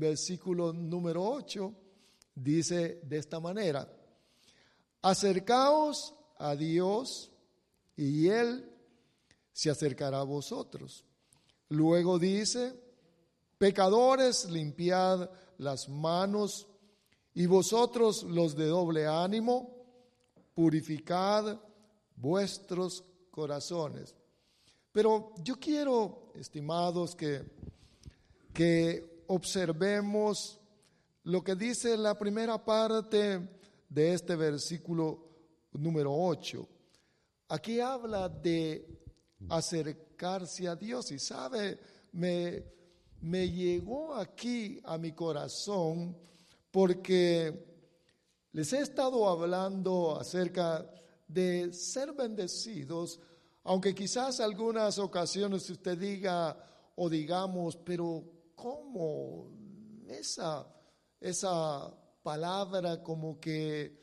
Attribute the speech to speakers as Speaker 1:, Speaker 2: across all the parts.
Speaker 1: Versículo número 8 dice de esta manera, acercaos a Dios y Él se acercará a vosotros. Luego dice, pecadores, limpiad las manos y vosotros los de doble ánimo, purificad vuestros corazones. Pero yo quiero, estimados, que, que observemos lo que dice la primera parte de este versículo número 8. Aquí habla de acercarse a Dios y sabe, me, me llegó aquí a mi corazón porque les he estado hablando acerca de ser bendecidos, aunque quizás algunas ocasiones usted diga o digamos, pero ¿cómo esa, esa palabra como que,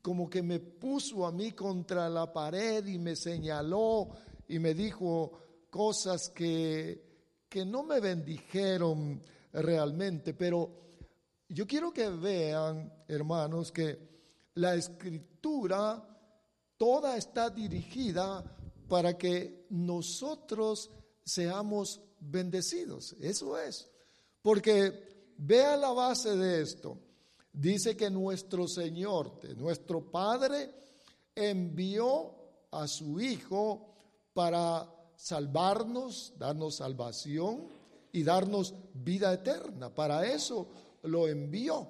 Speaker 1: como que me puso a mí contra la pared y me señaló y me dijo cosas que, que no me bendijeron realmente, pero yo quiero que vean, hermanos, que la escritura toda está dirigida para que nosotros seamos bendecidos. Eso es. Porque vea la base de esto. Dice que nuestro Señor, nuestro Padre, envió a su Hijo para salvarnos, darnos salvación y darnos vida eterna. Para eso lo envió.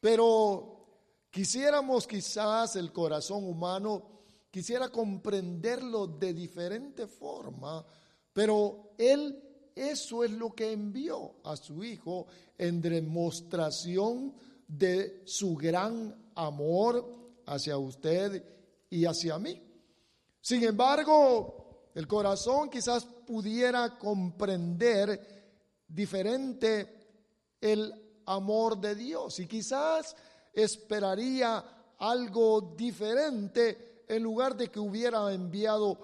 Speaker 1: Pero quisiéramos quizás el corazón humano quisiera comprenderlo de diferente forma, pero él eso es lo que envió a su hijo en demostración de su gran amor hacia usted y hacia mí. Sin embargo, el corazón quizás pudiera comprender diferente el amor de Dios y quizás esperaría algo diferente en lugar de que hubiera enviado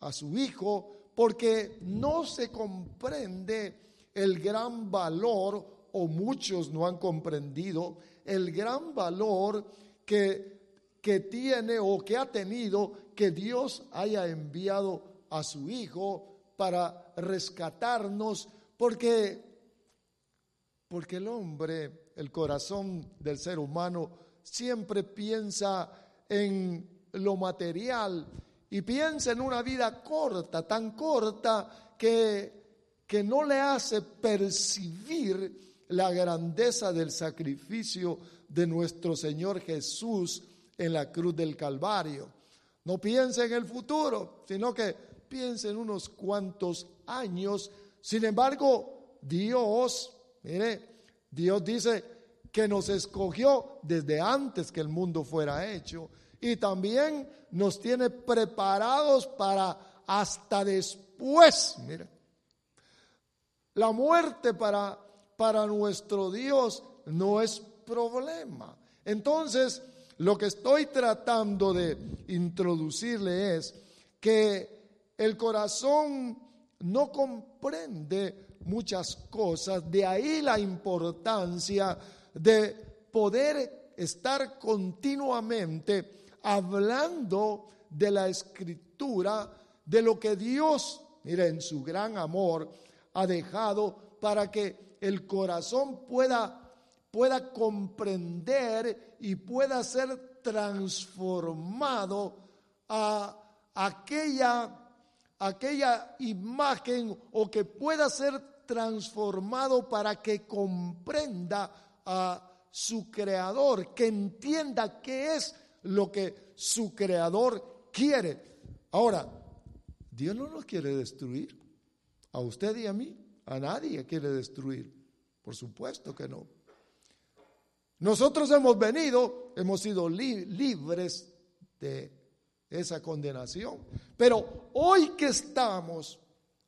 Speaker 1: a su hijo, porque no se comprende el gran valor, o muchos no han comprendido, el gran valor que, que tiene o que ha tenido que Dios haya enviado a su Hijo para rescatarnos, porque, porque el hombre, el corazón del ser humano, siempre piensa en lo material y piensa en una vida corta, tan corta que, que no le hace percibir la grandeza del sacrificio de nuestro Señor Jesús en la cruz del Calvario. No piensa en el futuro, sino que piensa en unos cuantos años. Sin embargo, Dios, mire, Dios dice que nos escogió desde antes que el mundo fuera hecho y también nos tiene preparados para hasta después. Mire, la muerte para, para nuestro Dios no es problema. Entonces, lo que estoy tratando de introducirle es que el corazón no comprende muchas cosas, de ahí la importancia de poder estar continuamente hablando de la escritura, de lo que Dios, mire, en su gran amor, ha dejado para que el corazón pueda pueda comprender y pueda ser transformado a aquella, aquella imagen o que pueda ser transformado para que comprenda a su creador, que entienda qué es lo que su creador quiere. Ahora, Dios no nos quiere destruir. A usted y a mí, a nadie quiere destruir. Por supuesto que no. Nosotros hemos venido, hemos sido libres de esa condenación. Pero hoy que estamos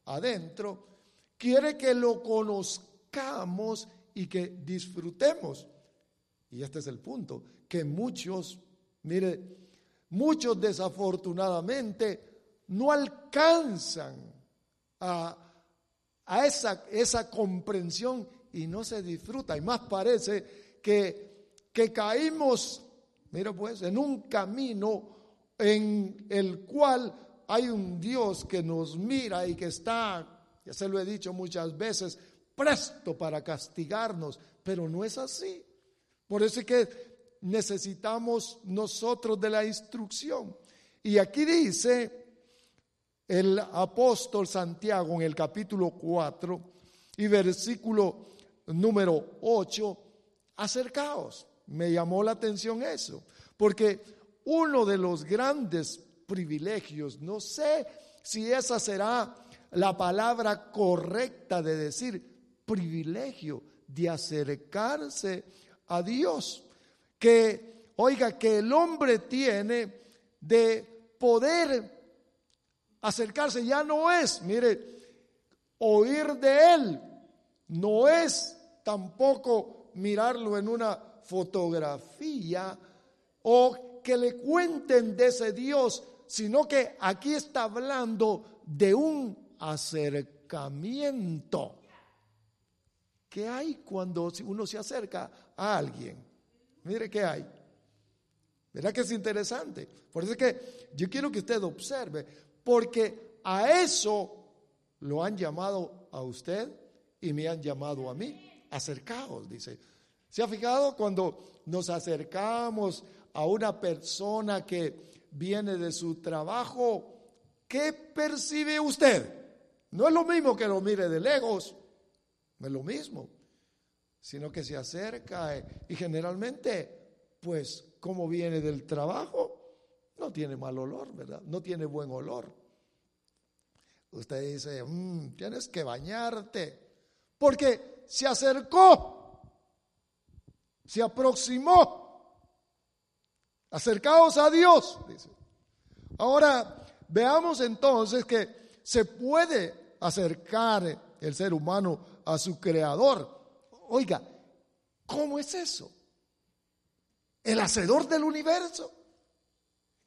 Speaker 1: adentro, quiere que lo conozcamos y que disfrutemos. Y este es el punto, que muchos, mire, muchos desafortunadamente no alcanzan a, a esa, esa comprensión y no se disfruta. Y más parece que, que caímos, mire pues, en un camino en el cual hay un Dios que nos mira y que está, ya se lo he dicho muchas veces, presto para castigarnos, pero no es así. Por eso es que necesitamos nosotros de la instrucción. Y aquí dice el apóstol Santiago en el capítulo 4 y versículo número 8, acercaos. Me llamó la atención eso, porque uno de los grandes privilegios, no sé si esa será la palabra correcta de decir privilegio, de acercarse a Dios, que, oiga, que el hombre tiene de poder acercarse, ya no es, mire, oír de Él, no es tampoco mirarlo en una fotografía o que le cuenten de ese Dios, sino que aquí está hablando de un acercamiento. ¿Qué hay cuando uno se acerca a alguien? Mire qué hay. ¿Verdad que es interesante? Por eso es que yo quiero que usted observe, porque a eso lo han llamado a usted y me han llamado a mí. Acercaos, dice. ¿Se ha fijado cuando nos acercamos a una persona que viene de su trabajo? ¿Qué percibe usted? No es lo mismo que lo mire de lejos. No es lo mismo, sino que se acerca y generalmente, pues, como viene del trabajo, no tiene mal olor, ¿verdad? No tiene buen olor. Usted dice, mm, tienes que bañarte, porque se acercó, se aproximó. Acercaos a Dios, dice. Ahora, veamos entonces que se puede acercar el ser humano a su creador. Oiga, ¿cómo es eso? El hacedor del universo.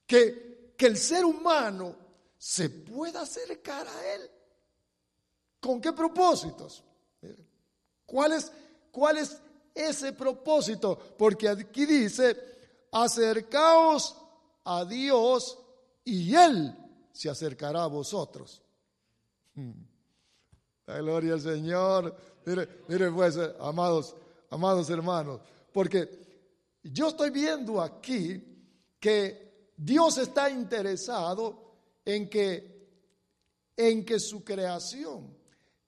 Speaker 1: Que, que el ser humano se pueda acercar a él. ¿Con qué propósitos? ¿Cuál es, ¿Cuál es ese propósito? Porque aquí dice, acercaos a Dios y Él se acercará a vosotros. Hmm. La gloria al Señor. Mire, mire pues, eh, amados, amados hermanos, porque yo estoy viendo aquí que Dios está interesado en que, en que su creación,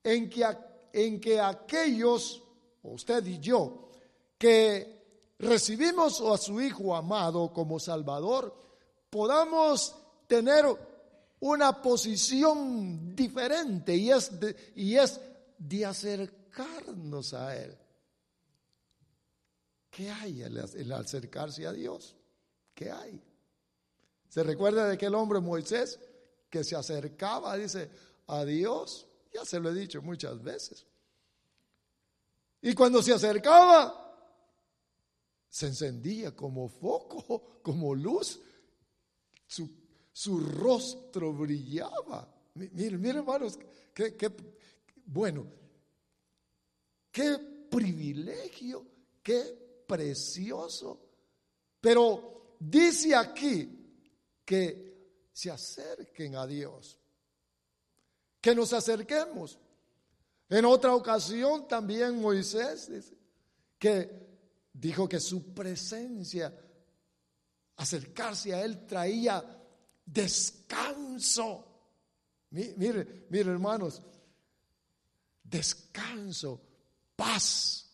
Speaker 1: en que, en que aquellos, usted y yo, que recibimos a su Hijo amado como Salvador, podamos tener una posición diferente y es de, y es de acercarnos a Él. ¿Qué hay el, acercarse a Dios? ¿Qué hay? ¿Se recuerda de aquel hombre Moisés que se acercaba, dice, a Dios? Ya se lo he dicho muchas veces. Y cuando se acercaba, se encendía como foco, como luz. Su su rostro brillaba. Miren, miren hermanos, qué, bueno, qué privilegio, qué precioso. Pero dice aquí que se acerquen a Dios, que nos acerquemos. En otra ocasión también Moisés dice que dijo que su presencia, acercarse a él traía descanso. Mire, mire hermanos, descanso, paz.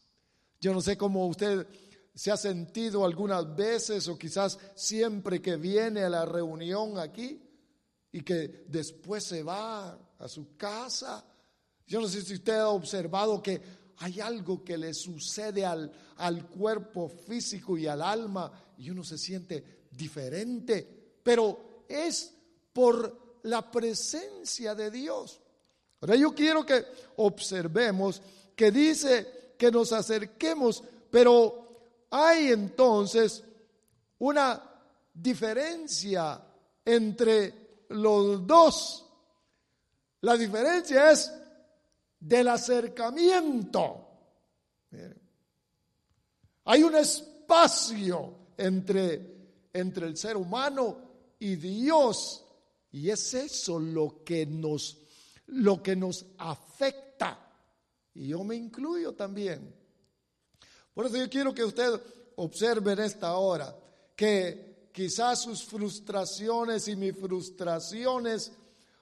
Speaker 1: Yo no sé cómo usted se ha sentido algunas veces o quizás siempre que viene a la reunión aquí y que después se va a su casa. Yo no sé si usted ha observado que hay algo que le sucede al, al cuerpo físico y al alma y uno se siente diferente, pero es por la presencia de Dios. Ahora yo quiero que observemos que dice que nos acerquemos, pero hay entonces una diferencia entre los dos. La diferencia es del acercamiento. Hay un espacio entre, entre el ser humano y Dios. Y es eso lo que nos, lo que nos afecta. Y yo me incluyo también. Por eso yo quiero que usted observe en esta hora que quizás sus frustraciones y mis frustraciones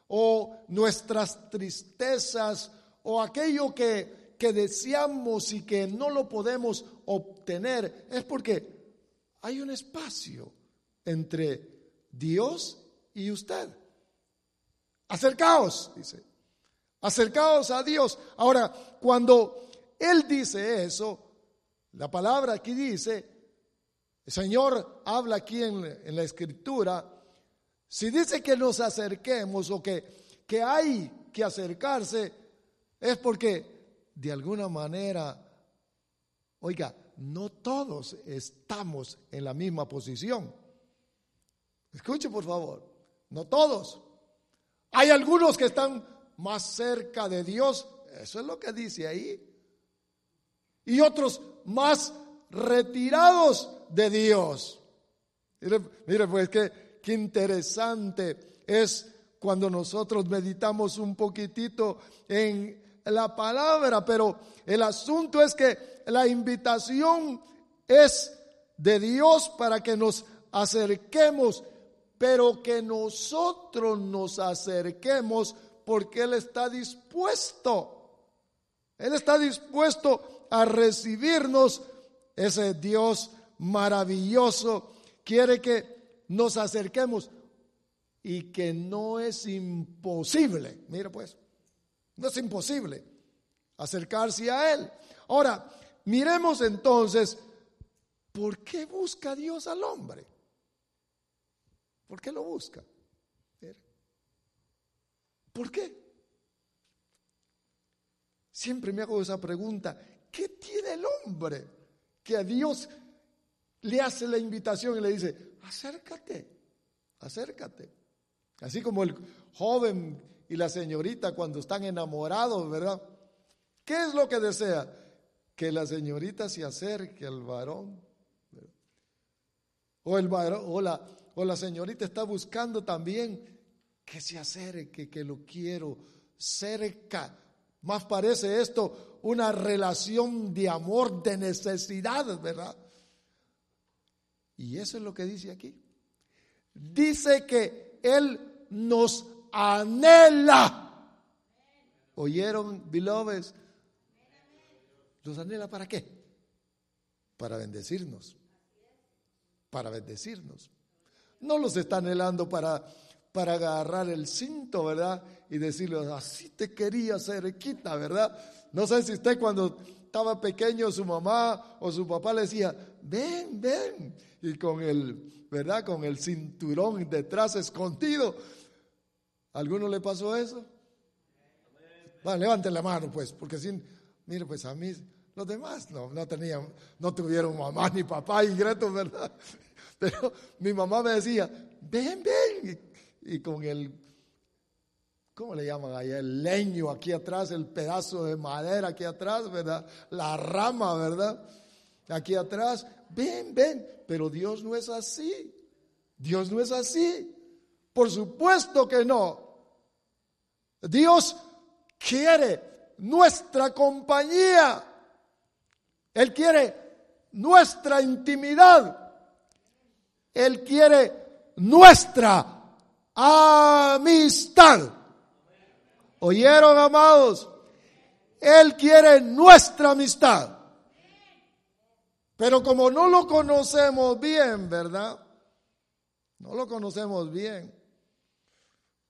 Speaker 1: o nuestras tristezas o aquello que, que deseamos y que no lo podemos obtener es porque hay un espacio entre Dios y usted. Acercaos, dice. Acercaos a Dios. Ahora, cuando Él dice eso, la palabra aquí dice, el Señor habla aquí en, en la escritura, si dice que nos acerquemos o que, que hay que acercarse, es porque de alguna manera, oiga, no todos estamos en la misma posición. Escuche por favor, no todos. Hay algunos que están más cerca de Dios, eso es lo que dice ahí. Y otros más retirados de Dios. Mire, pues qué, qué interesante es cuando nosotros meditamos un poquitito en la palabra, pero el asunto es que la invitación es de Dios para que nos acerquemos, pero que nosotros nos acerquemos porque Él está dispuesto. Él está dispuesto a recibirnos. Ese Dios maravilloso quiere que nos acerquemos y que no es imposible. Mira pues, no es imposible acercarse a Él. Ahora, miremos entonces, ¿por qué busca Dios al hombre? ¿Por qué lo busca? ¿Por qué? Siempre me hago esa pregunta, ¿qué tiene el hombre que a Dios le hace la invitación y le dice, acércate, acércate? Así como el joven y la señorita cuando están enamorados, ¿verdad? ¿Qué es lo que desea? Que la señorita se acerque al varón. O, el varón, o, la, o la señorita está buscando también que se acerque, que lo quiero cerca. Más parece esto una relación de amor, de necesidad, ¿verdad? Y eso es lo que dice aquí. Dice que Él nos anhela. ¿Oyeron, beloveds? ¿Los anhela para qué? Para bendecirnos. Para bendecirnos. No los está anhelando para, para agarrar el cinto, ¿verdad? Y decirle, así te quería cerquita, ¿verdad? No sé si usted cuando estaba pequeño, su mamá o su papá le decía, ven, ven. Y con el, ¿verdad? Con el cinturón detrás escondido. ¿A ¿Alguno le pasó eso? Bueno, levanten la mano, pues, porque sin, mire, pues a mí los demás no, no tenían, no tuvieron mamá ni papá y ¿verdad? Pero mi mamá me decía, ven, ven. Y, con el, ¿cómo le llaman allá? El leño aquí atrás, el pedazo de madera aquí atrás, ¿verdad? La rama, ¿verdad? Aquí atrás, ven, ven. Pero Dios no es así. Dios no es así. Por supuesto que no. Dios quiere nuestra compañía. Él quiere nuestra intimidad. Él quiere nuestra amistad. ¿Oyeron, amados? Él quiere nuestra amistad. Pero como no lo conocemos bien, ¿verdad? No lo conocemos bien.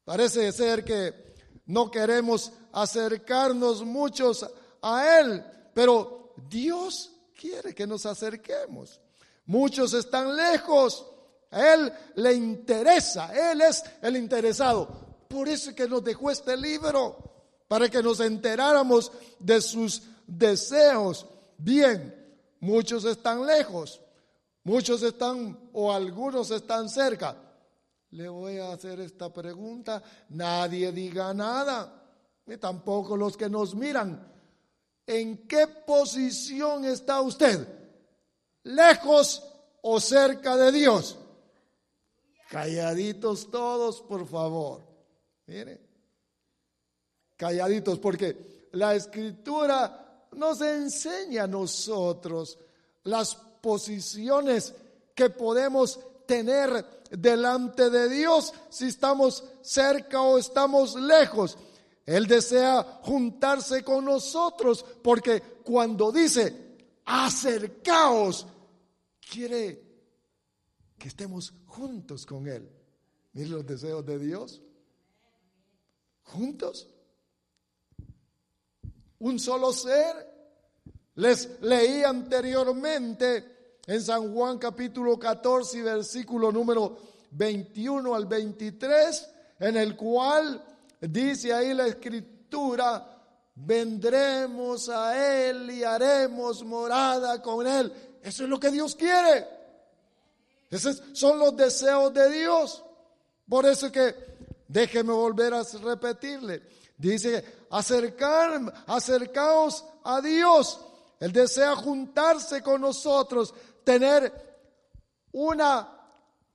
Speaker 1: Parece ser que no queremos acercarnos muchos a Él pero Dios quiere que nos acerquemos. Muchos están lejos. Él le interesa, Él es el interesado. Por eso es que nos dejó este libro, para que nos enteráramos de sus deseos. Bien, muchos están lejos, muchos están o algunos están cerca. Le voy a hacer esta pregunta, nadie diga nada, ni tampoco los que nos miran. ¿En qué posición está usted? ¿Lejos o cerca de Dios? Calladitos todos, por favor. Mire, calladitos, porque la escritura nos enseña a nosotros las posiciones que podemos tener delante de Dios si estamos cerca o estamos lejos. Él desea juntarse con nosotros porque cuando dice acercaos, quiere que estemos juntos con Él. Miren los deseos de Dios. Juntos. Un solo ser. Les leí anteriormente en San Juan capítulo 14 versículo número 21 al 23, en el cual dice ahí la escritura, vendremos a Él y haremos morada con Él. Eso es lo que Dios quiere. Esos son los deseos de Dios. Por eso que déjeme volver a repetirle. Dice, acercar, acercaos a Dios. Él desea juntarse con nosotros, tener una,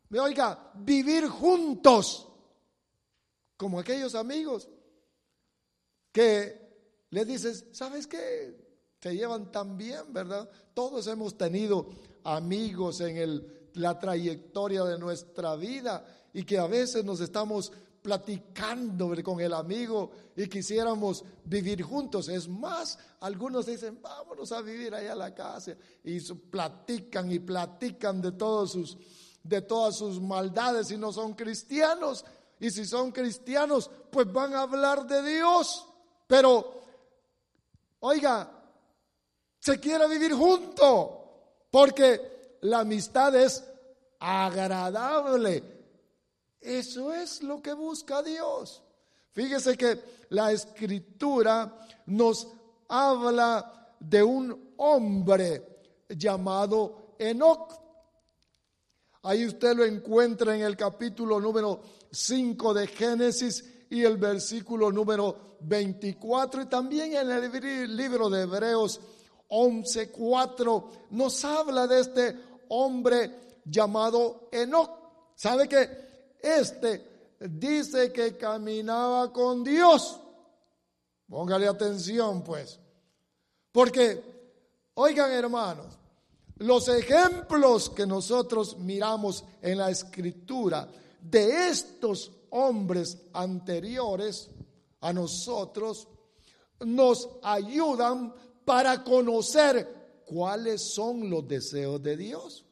Speaker 1: me oiga, vivir juntos, como aquellos amigos que le dices, ¿sabes qué? Te llevan tan bien, ¿verdad? Todos hemos tenido amigos en el, la trayectoria de nuestra vida y que a veces nos estamos platicando con el amigo y quisiéramos vivir juntos. Es más, algunos dicen, vámonos a vivir allá a la casa y platican y platican de, todos sus, de todas sus maldades y no son cristianos. Y si son cristianos, pues van a hablar de Dios. Pero, oiga, se quiere vivir junto, porque la amistad es agradable. Eso es lo que busca Dios. Fíjese que la escritura nos habla de un hombre llamado Enoch. Ahí usted lo encuentra en el capítulo número 5 de Génesis y el versículo número 24 y también en el libro de Hebreos 11:4 nos habla de este hombre llamado Enoch. ¿Sabe que este dice que caminaba con Dios? Póngale atención, pues. Porque, oigan hermanos, los ejemplos que nosotros miramos en la escritura de estos hombres anteriores a nosotros, nos ayudan para conocer cuáles son los deseos de Dios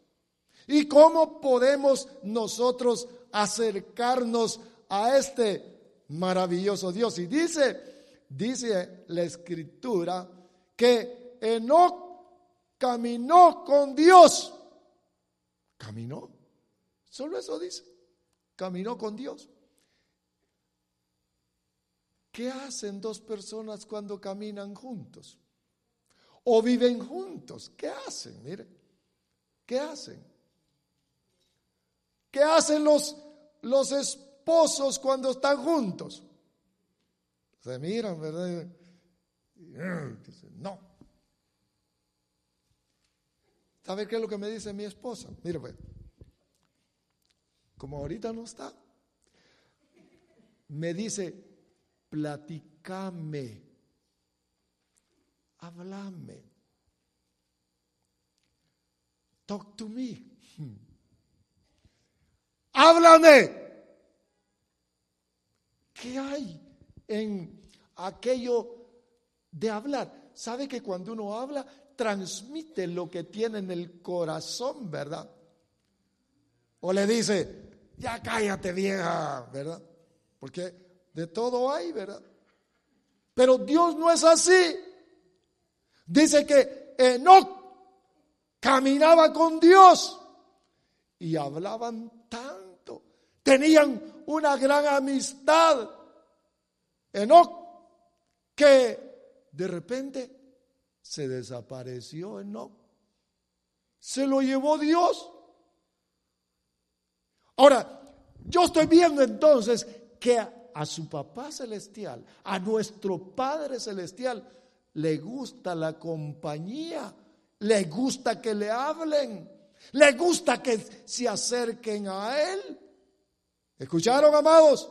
Speaker 1: y cómo podemos nosotros acercarnos a este maravilloso Dios. Y dice, dice la escritura que Enoch caminó con Dios. Caminó. Solo eso dice. Caminó con Dios. ¿Qué hacen dos personas cuando caminan juntos? O viven juntos. ¿Qué hacen? Mire, ¿qué hacen? ¿Qué hacen los, los esposos cuando están juntos? Se miran, ¿verdad? no. ¿Sabe qué es lo que me dice mi esposa? Mire, pues, como ahorita no está, me dice, platicame háblame. Talk to me. Háblame. ¿Qué hay en aquello de hablar? ¿Sabe que cuando uno habla, transmite lo que tiene en el corazón, verdad? O le dice, ya cállate vieja, ¿verdad? Porque de todo hay, ¿verdad? Pero Dios no es así. Dice que Enoch caminaba con Dios y hablaban tanto, tenían una gran amistad. Enoch, que de repente se desapareció Enoch. Se lo llevó Dios. Ahora, yo estoy viendo entonces que a, su papá celestial, a nuestro Padre celestial, le gusta la compañía, le gusta que le hablen, le gusta que se acerquen a Él. ¿Escucharon, amados?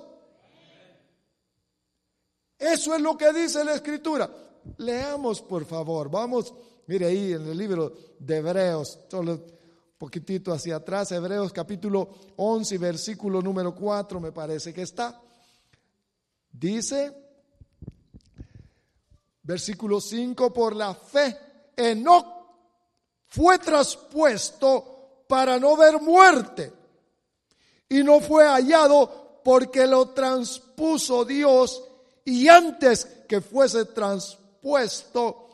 Speaker 1: Eso es lo que dice la Escritura. Leamos, por favor. Vamos, mire ahí en el libro de Hebreos, solo un poquitito hacia atrás, Hebreos capítulo 11, versículo número 4, me parece que está. Dice, versículo 5, por la fe, Enoch fue traspuesto para no ver muerte y no fue hallado porque lo transpuso Dios y antes que fuese transpuesto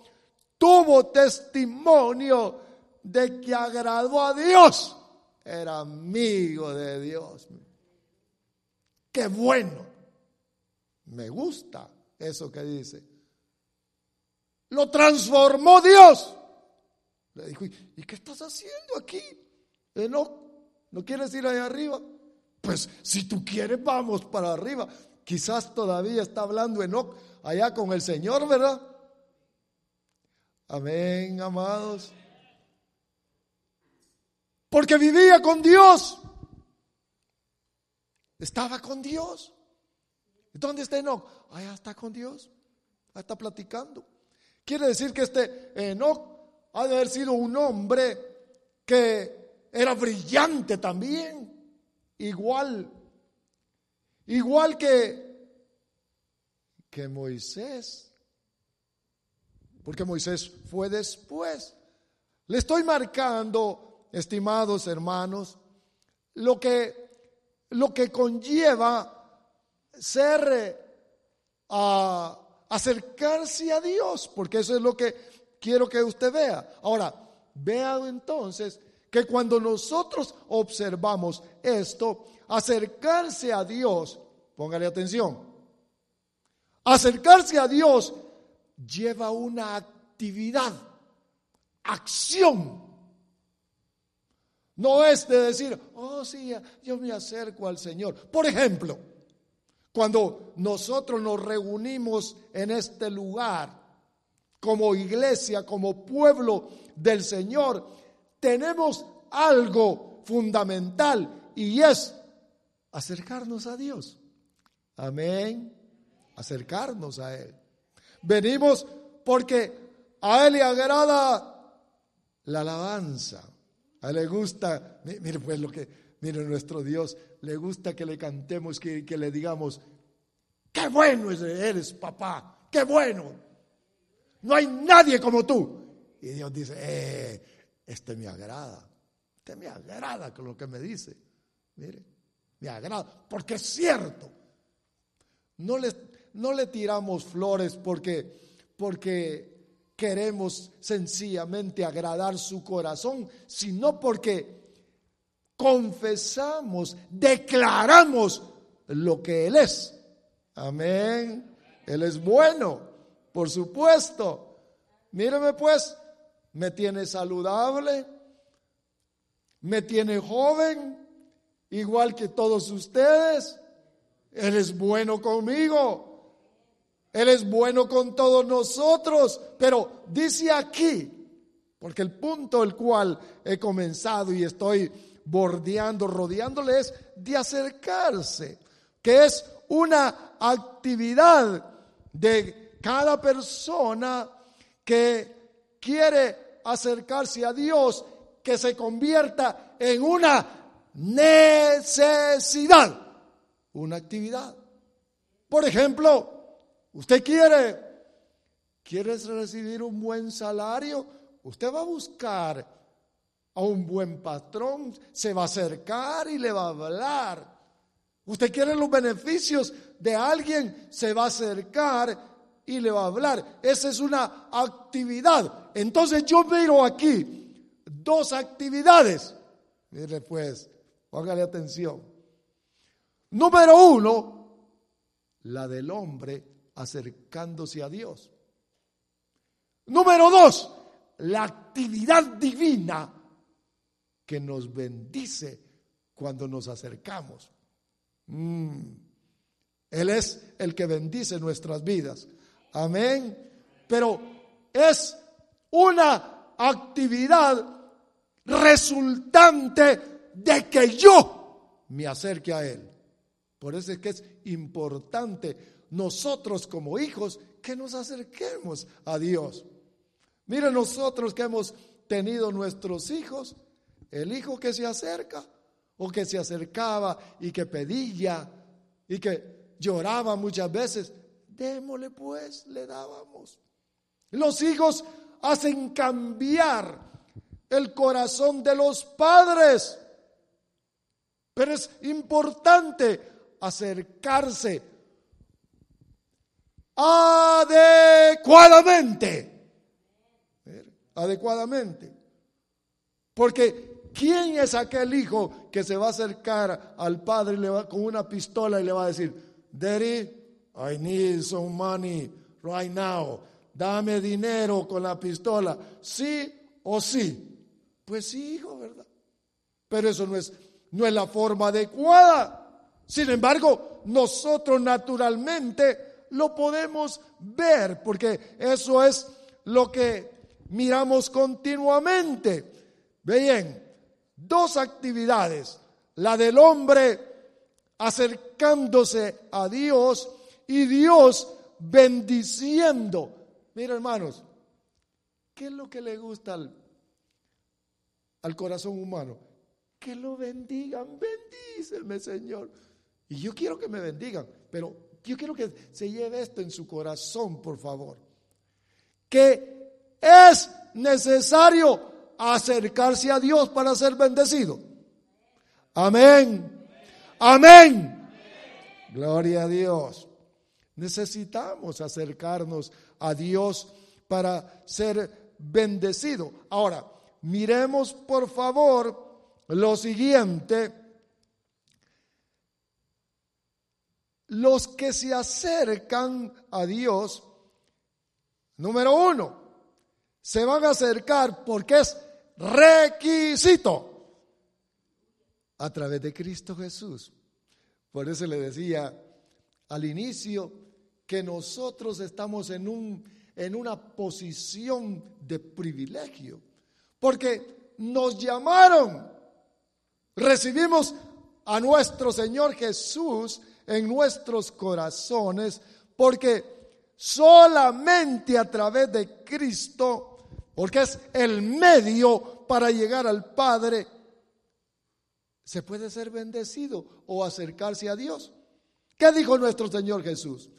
Speaker 1: tuvo testimonio de que agradó a Dios. Era amigo de Dios. Qué bueno. Me gusta eso que dice. Lo transformó Dios. Le dijo, ¿y qué estás haciendo aquí? ¿No, ¿No quieres ir allá arriba? Pues si tú quieres, vamos para arriba. Quizás todavía está hablando Enoch allá con el Señor, ¿verdad? Amén, amados. Porque vivía con Dios. Estaba con Dios. ¿Dónde está Enoch? Allá está con Dios. Allá está platicando. Quiere decir que este Enoch ha de haber sido un hombre que era brillante también. Igual. Igual que, que Moisés. Porque Moisés fue después. Le estoy marcando, estimados hermanos, lo que, lo que conlleva ser a acercarse a Dios, porque eso es lo que quiero que usted vea. Ahora, vea entonces que cuando nosotros observamos esto, acercarse a Dios, póngale atención, acercarse a Dios lleva una actividad, acción. No es de decir, oh sí, yo me acerco al Señor. Por ejemplo, cuando nosotros nos reunimos en este lugar como iglesia, como pueblo del Señor, tenemos algo fundamental y es acercarnos a Dios. Amén. Acercarnos a Él. Venimos porque a Él le agrada la alabanza. A Él le gusta, mire pues lo que, mire nuestro Dios, le gusta que le cantemos, que, que le digamos, qué bueno eres papá, qué bueno. No hay nadie como tú. Y Dios dice, eh, este me agrada, este me agrada con lo que me dice. Mire, me agrada, porque es cierto. No le, no le tiramos flores porque, porque queremos sencillamente agradar su corazón, sino porque confesamos, declaramos lo que Él es. Amén. Él es bueno, por supuesto. Míreme pues, me tiene saludable, me tiene joven, igual que todos ustedes. Él es bueno conmigo. Él es bueno con todos nosotros. Pero dice aquí, porque el punto el cual he comenzado y estoy bordeando, rodeándole es de acercarse, que es una actividad de cada persona que quiere acercarse a Dios, que se convierta en una necesidad, una actividad. Por ejemplo, usted quiere, quiere recibir un buen salario, usted va a buscar a un buen patrón, se va a acercar y le va a hablar. Usted quiere los beneficios de alguien, se va a acercar y le va a hablar. Esa es una actividad. Entonces yo miro aquí dos actividades. Mire pues, póngale atención. Número uno, la del hombre acercándose a Dios. Número dos, la actividad divina que nos bendice cuando nos acercamos. Mm. Él es el que bendice nuestras vidas. Amén. Pero es una actividad resultante de que yo me acerque a Él. Por eso es que es importante nosotros como hijos que nos acerquemos a Dios. Miren nosotros que hemos tenido nuestros hijos, el hijo que se acerca o que se acercaba y que pedía y que lloraba muchas veces, démosle pues, le dábamos. Los hijos hacen cambiar el corazón de los padres, pero es importante acercarse adecuadamente. Adecuadamente. Porque ¿quién es aquel hijo que se va a acercar al padre con una pistola y le va a decir, Daddy, I need some money right now. Dame dinero con la pistola. ¿Sí o sí? Pues sí, hijo, ¿verdad? Pero eso no es, no es la forma adecuada. Sin embargo, nosotros naturalmente lo podemos ver porque eso es lo que miramos continuamente. Bien, dos actividades, la del hombre acercándose a Dios y Dios bendiciendo. Mira hermanos, ¿qué es lo que le gusta al, corazón humano? Que lo bendigan, bendíceme Señor. Y yo quiero que me bendigan, pero yo quiero que se lleve esto en su corazón, por favor. Que es necesario acercarse a Dios para ser bendecido. Amén. Amén. Gloria a Dios. Necesitamos acercarnos a Dios para ser bendecido. Ahora, miremos por favor lo siguiente los que se acercan a Dios, número uno, se van a acercar porque es requisito. A través de Cristo Jesús. Por eso le decía al inicio que nosotros estamos en, un, en una posición de privilegio, porque nos llamaron, recibimos a nuestro Señor Jesús, en nuestros corazones, porque solamente a través de Cristo, porque es el medio para llegar al Padre, se puede ser bendecido o acercarse a Dios. ¿Qué dijo nuestro Señor Jesús?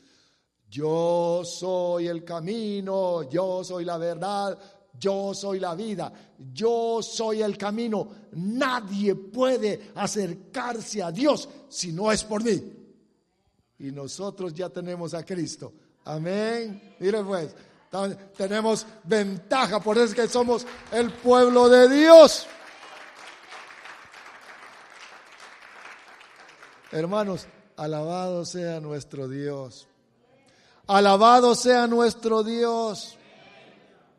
Speaker 1: Yo soy el camino, yo soy la verdad, yo soy la vida, yo soy el camino. Nadie puede acercarse a Dios si no es por mí y nosotros ya tenemos a Cristo. Amén. Mire pues, tenemos ventaja, por eso es que somos el pueblo de Dios. Hermanos, alabado sea nuestro Dios. Alabado sea nuestro Dios.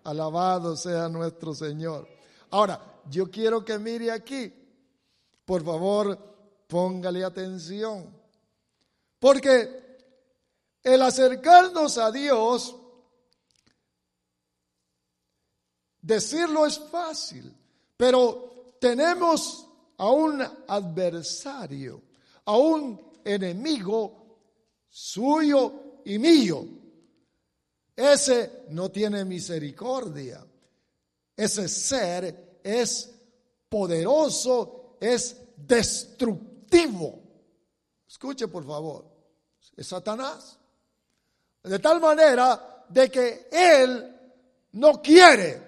Speaker 1: Alabado sea nuestro Señor. Ahora, yo quiero que mire aquí. Por favor, póngale atención. Porque el acercarnos a Dios, decirlo es fácil, pero tenemos a un adversario, a un enemigo suyo y mío. Ese no tiene misericordia. Ese ser es poderoso, es destructivo. Escuche por favor es Satanás. De tal manera de que Él no quiere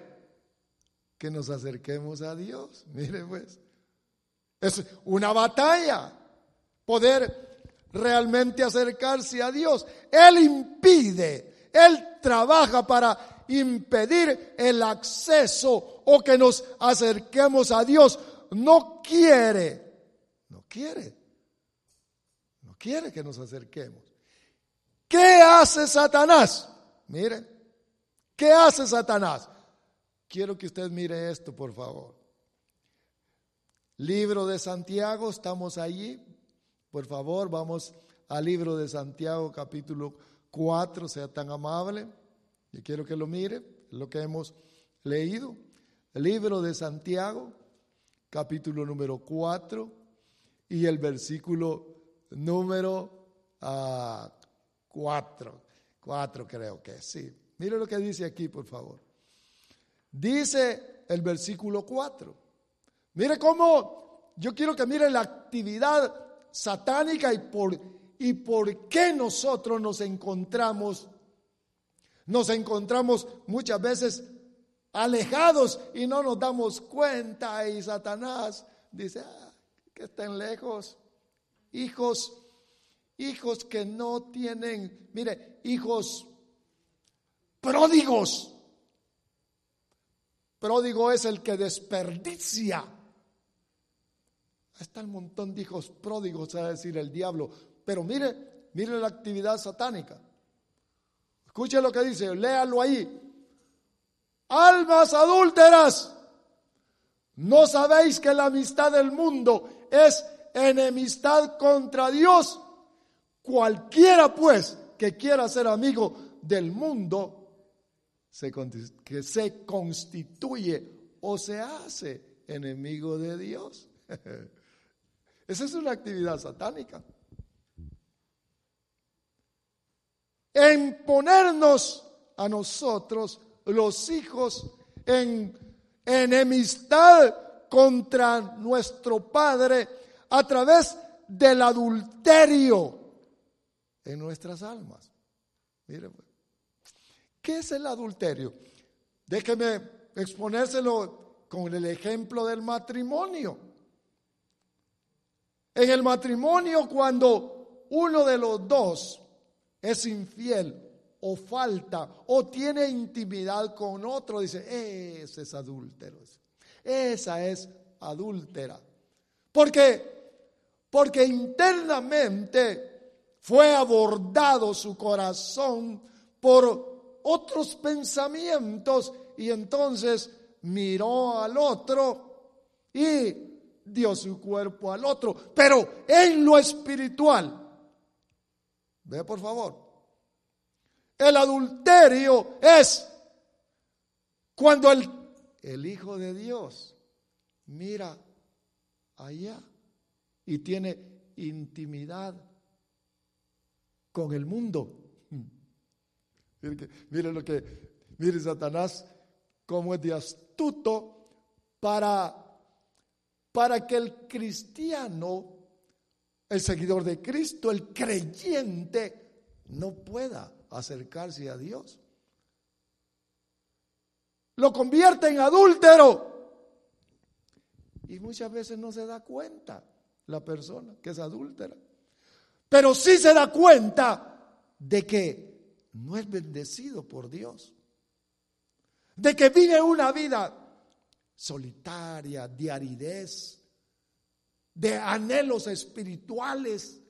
Speaker 1: que nos acerquemos a Dios. Mire pues, es una batalla poder realmente acercarse a Dios. Él impide, Él trabaja para impedir el acceso o que nos acerquemos a Dios. No quiere, no quiere, no quiere que nos acerquemos. ¿Qué hace Satanás? Mire, ¿qué hace Satanás? Quiero que usted mire esto, por favor. Libro de Santiago, estamos allí. Por favor, vamos al libro de Santiago, capítulo 4, sea tan amable. Yo quiero que lo mire, lo que hemos leído. Libro de Santiago, capítulo número 4 y el versículo número 4. Ah, 4 creo que sí. Mire lo que dice aquí, por favor. Dice el versículo 4. Mire cómo yo quiero que mire la actividad satánica y por, y por qué nosotros nos encontramos, nos encontramos muchas veces alejados y no nos damos cuenta y Satanás dice ah, que estén lejos, hijos, hijos que no tienen, mire, hijos pródigos Pródigo es el que desperdicia. está el montón de hijos pródigos, a decir el diablo. Pero mire, mire la actividad satánica. Escuche lo que dice, léalo ahí. Almas adúlteras, ¿no sabéis que la amistad del mundo es enemistad contra Dios? Cualquiera pues que quiera ser amigo del mundo que se constituye o se hace enemigo de Dios. Esa es una actividad satánica. En ponernos a nosotros, los hijos, en enemistad contra nuestro Padre a través del adulterio en nuestras almas. Mire, pues. ¿Qué es el adulterio? Déjeme exponérselo con el ejemplo del matrimonio. En el matrimonio, cuando uno de los dos es infiel o falta o tiene intimidad con otro, dice, ese es adúltero. Esa es adúltera. Porque, porque internamente fue abordado su corazón por otros pensamientos y entonces miró al otro y dio su cuerpo al otro. Pero en lo espiritual, ve por favor, el adulterio es cuando el, el Hijo de Dios mira allá y tiene intimidad con el mundo. Mire, lo que, mire Satanás, cómo es de astuto para, para que el cristiano, el seguidor de Cristo, el creyente, no pueda acercarse a Dios. Lo convierte en adúltero. Y muchas veces no se da cuenta la persona que es adúltera. Pero sí se da cuenta de que no es bendecido por Dios. De que vive una vida solitaria, de aridez, de anhelos espirituales.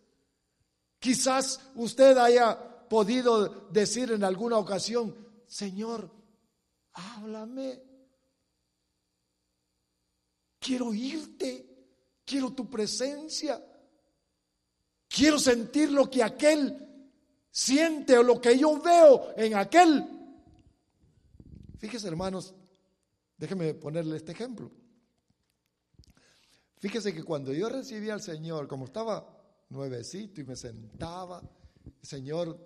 Speaker 1: Quizás usted haya podido decir en alguna ocasión, Señor, háblame. Quiero irte, quiero tu presencia, quiero sentir lo que aquel siente lo que yo veo en aquel. Fíjese, hermanos, déjeme ponerle este ejemplo. Fíjese que cuando yo recibí al Señor, como estaba nuevecito y me sentaba, el Señor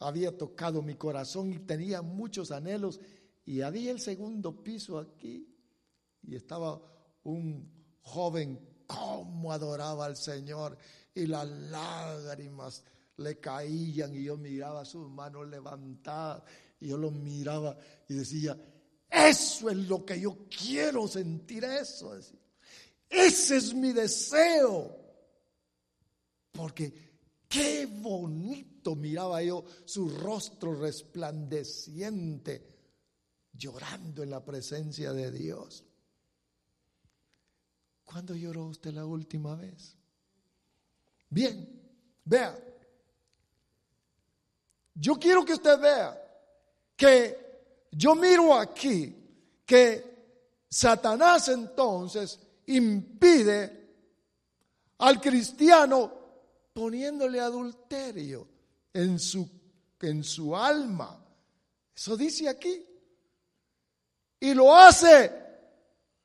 Speaker 1: había tocado mi corazón y tenía muchos anhelos y había el segundo piso aquí y estaba un joven como adoraba al Señor y las lágrimas le caían y yo miraba sus manos levantadas y yo los miraba y decía, eso es lo que yo quiero sentir eso. Ese es mi deseo. Porque Qué bonito miraba yo su rostro resplandeciente, llorando en la presencia de Dios. ¿Cuándo lloró usted la última vez? Bien, vea. Yo quiero que usted vea que yo miro aquí que Satanás entonces impide al cristiano poniéndole adulterio en su, en su alma. Eso dice aquí. Y lo hace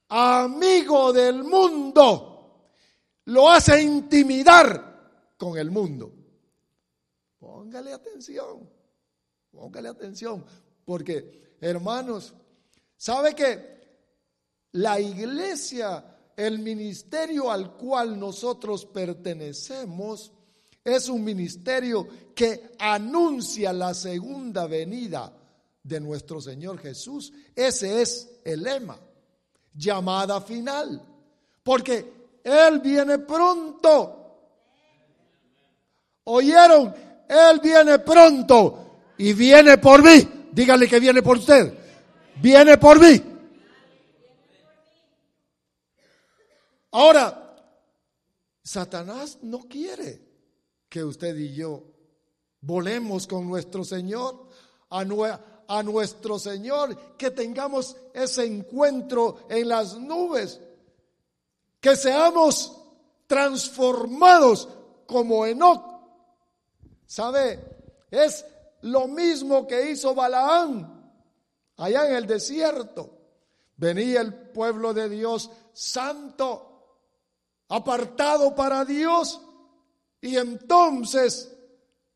Speaker 1: amigo del mundo. Lo hace intimidar con el mundo. Póngale atención. Póngale atención. Porque, hermanos, ¿sabe que la iglesia, el ministerio al cual nosotros pertenecemos, es un ministerio que anuncia la segunda venida de nuestro Señor Jesús. Ese es el lema, llamada final, porque Él viene pronto. ¿Oyeron? Él viene pronto y viene por mí. Dígale que viene por usted. Viene por mí. Ahora, Satanás no quiere que usted y yo volemos con nuestro Señor, a, nuestro Señor, que tengamos ese encuentro en las nubes, que seamos transformados como Enoch. ¿Sabe? Es lo mismo que hizo Balaán allá en el desierto. Venía el pueblo de Dios santo, apartado para Dios, y entonces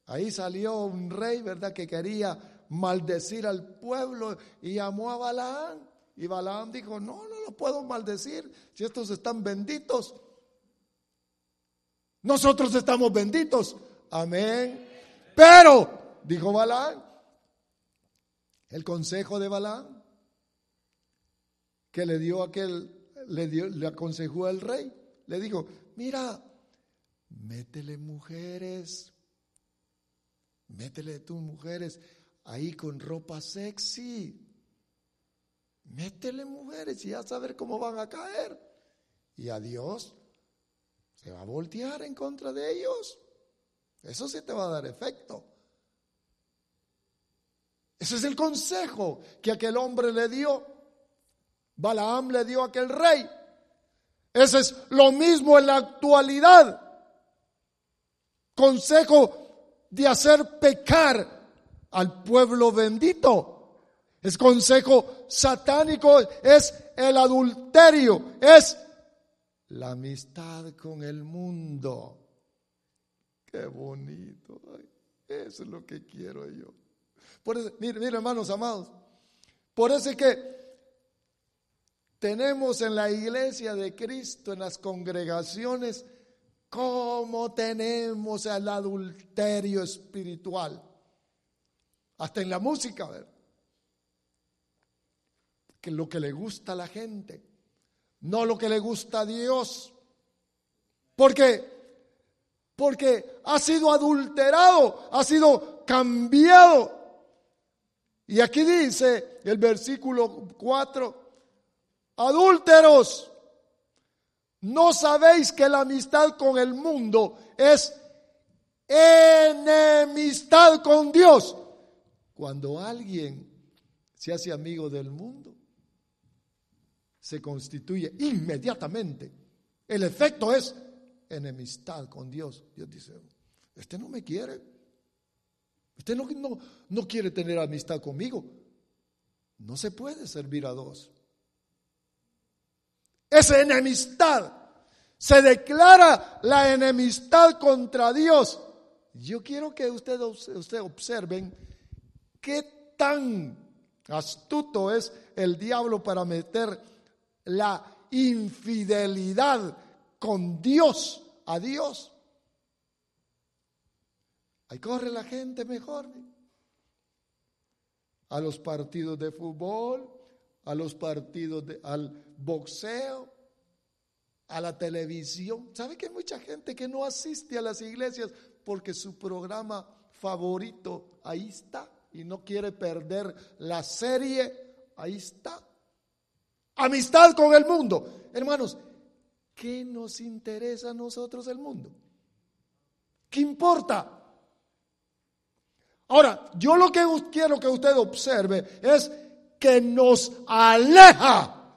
Speaker 1: ahí salió un rey, ¿verdad?, que quería maldecir al pueblo y llamó a Balaam. Y Balaam dijo, no, no lo puedo maldecir si estos están benditos. Nosotros estamos benditos. Amén. Pero, dijo Balaam, el consejo de Balaam, que le dio aquel, le, dio, le aconsejó al rey, le dijo, mira, métele mujeres, métele tus mujeres ahí con ropa sexy. Métele mujeres y ya saber cómo van a caer. Y a Dios se va a voltear en contra de ellos. Eso sí te va a dar efecto. Ese es el consejo que aquel hombre le dio. Balaam le dio a aquel rey. Ese es lo mismo en la actualidad consejo de hacer pecar al pueblo bendito. Es consejo satánico, es el adulterio, es la amistad con el mundo. Bonito. eso es lo que quiero yo. Por eso, mire, mire, hermanos amados. Por eso es que tenemos en la iglesia de Cristo, en las congregaciones, cómo tenemos el adulterio espiritual. Hasta en la música, ver. Que lo que le gusta a la gente, no lo que le gusta a Dios. Porque porque ha sido adulterado, ha sido cambiado. Y aquí dice el versículo 4, adúlteros, ¿No sabéis que la amistad con el mundo es enemistad con Dios? Cuando alguien se hace amigo del mundo, se constituye inmediatamente. El efecto es enemistad con Dios. Dios dice, este no me quiere. Este no, no, no quiere tener amistad conmigo. No se puede servir a dos. Es enemistad. Se declara la enemistad contra Dios. Yo quiero que ustedes usted observen qué tan astuto es el diablo para meter la infidelidad con Dios, a Dios. Ahí corre la gente mejor. A los partidos de fútbol, a los partidos de, al boxeo. a la televisión. ¿Sabe que hay mucha gente que no asiste a las iglesias porque su programa favorito ahí está y no quiere perder la serie? Ahí está. Amistad con el mundo. Hermanos, ¿qué nos interesa a nosotros el mundo? ¿Qué importa? Ahora, yo lo que quiero que usted observe es que nos aleja.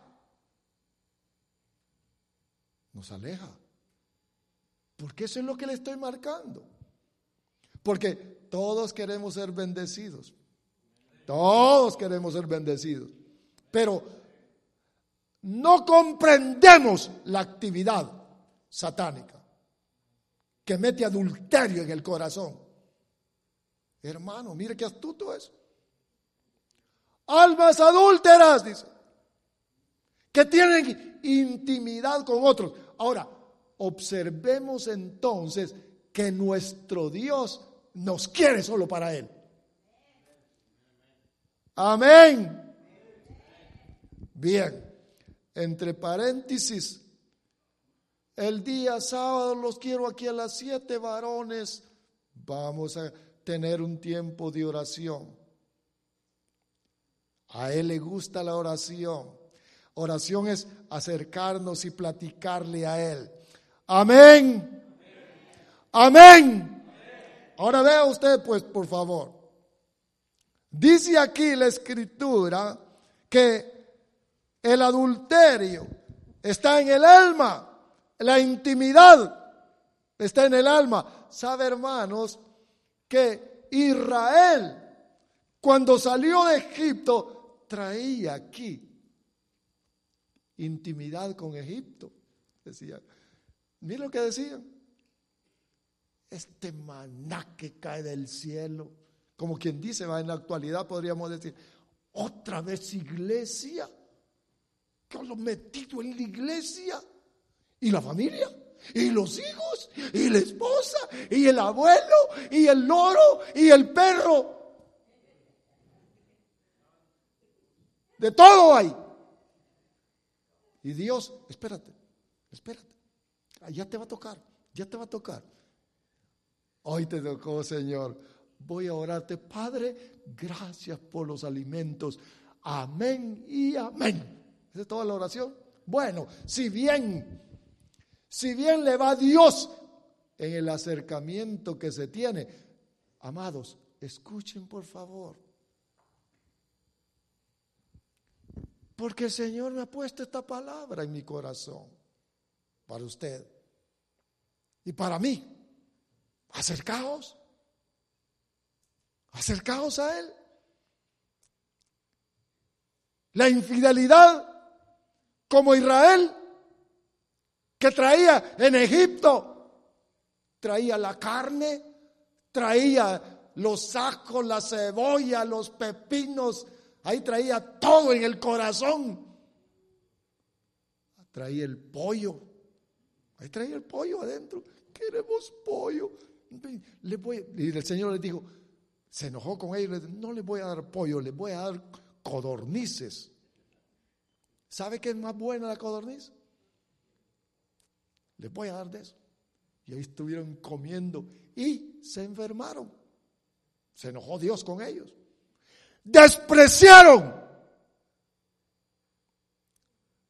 Speaker 1: Nos aleja. Porque eso es lo que le estoy marcando. Porque todos queremos ser bendecidos. Todos queremos ser bendecidos. Pero no comprendemos la actividad satánica que mete adulterio en el corazón. Hermano, mire qué astuto es. Almas adúlteras, dice, que tienen intimidad con otros. Ahora, observemos entonces que nuestro Dios nos quiere solo para Él. Amén. Bien, entre paréntesis, el día sábado los quiero aquí a las siete varones. Vamos a tener un tiempo de oración. A Él le gusta la oración. Oración es acercarnos y platicarle a Él. Amén. Amén. Ahora vea usted, pues, por favor. Dice aquí la escritura que el adulterio está en el alma, la intimidad está en el alma. ¿Sabe, hermanos, que Israel, cuando salió de Egipto, traía aquí intimidad con Egipto? Decía, mira lo que decían. Este maná que cae del cielo, como quien dice, va en la actualidad podríamos decir, otra vez iglesia, lo metido en la iglesia y la familia y los hijos, y la esposa, y el abuelo, y el loro, y el perro. De todo hay. Y Dios, espérate, espérate. Ya te va a tocar, ya te va a tocar. Hoy te tocó, Señor. Voy a orarte, Padre, gracias por los alimentos. Amén y amén. ¿Esa es toda la oración? Bueno, si bien si bien le va a Dios en el acercamiento que se tiene, amados, escuchen por favor. Porque el Señor me ha puesto esta palabra en mi corazón para usted y para mí. Acercaos. Acercaos a Él. La infidelidad como Israel que traía en Egipto. Traía la carne, traía los ajos, la cebolla, los pepinos, ahí traía todo en el corazón. Traía el pollo, ahí traía el pollo adentro. Queremos pollo. Le y el Señor le dijo, se enojó con ellos, no le voy a dar pollo, le voy a dar codornices. ¿Sabe qué es más buena la codorniz? Les voy a dar de eso. Y ahí estuvieron comiendo y se enfermaron. Se enojó Dios con ellos. Despreciaron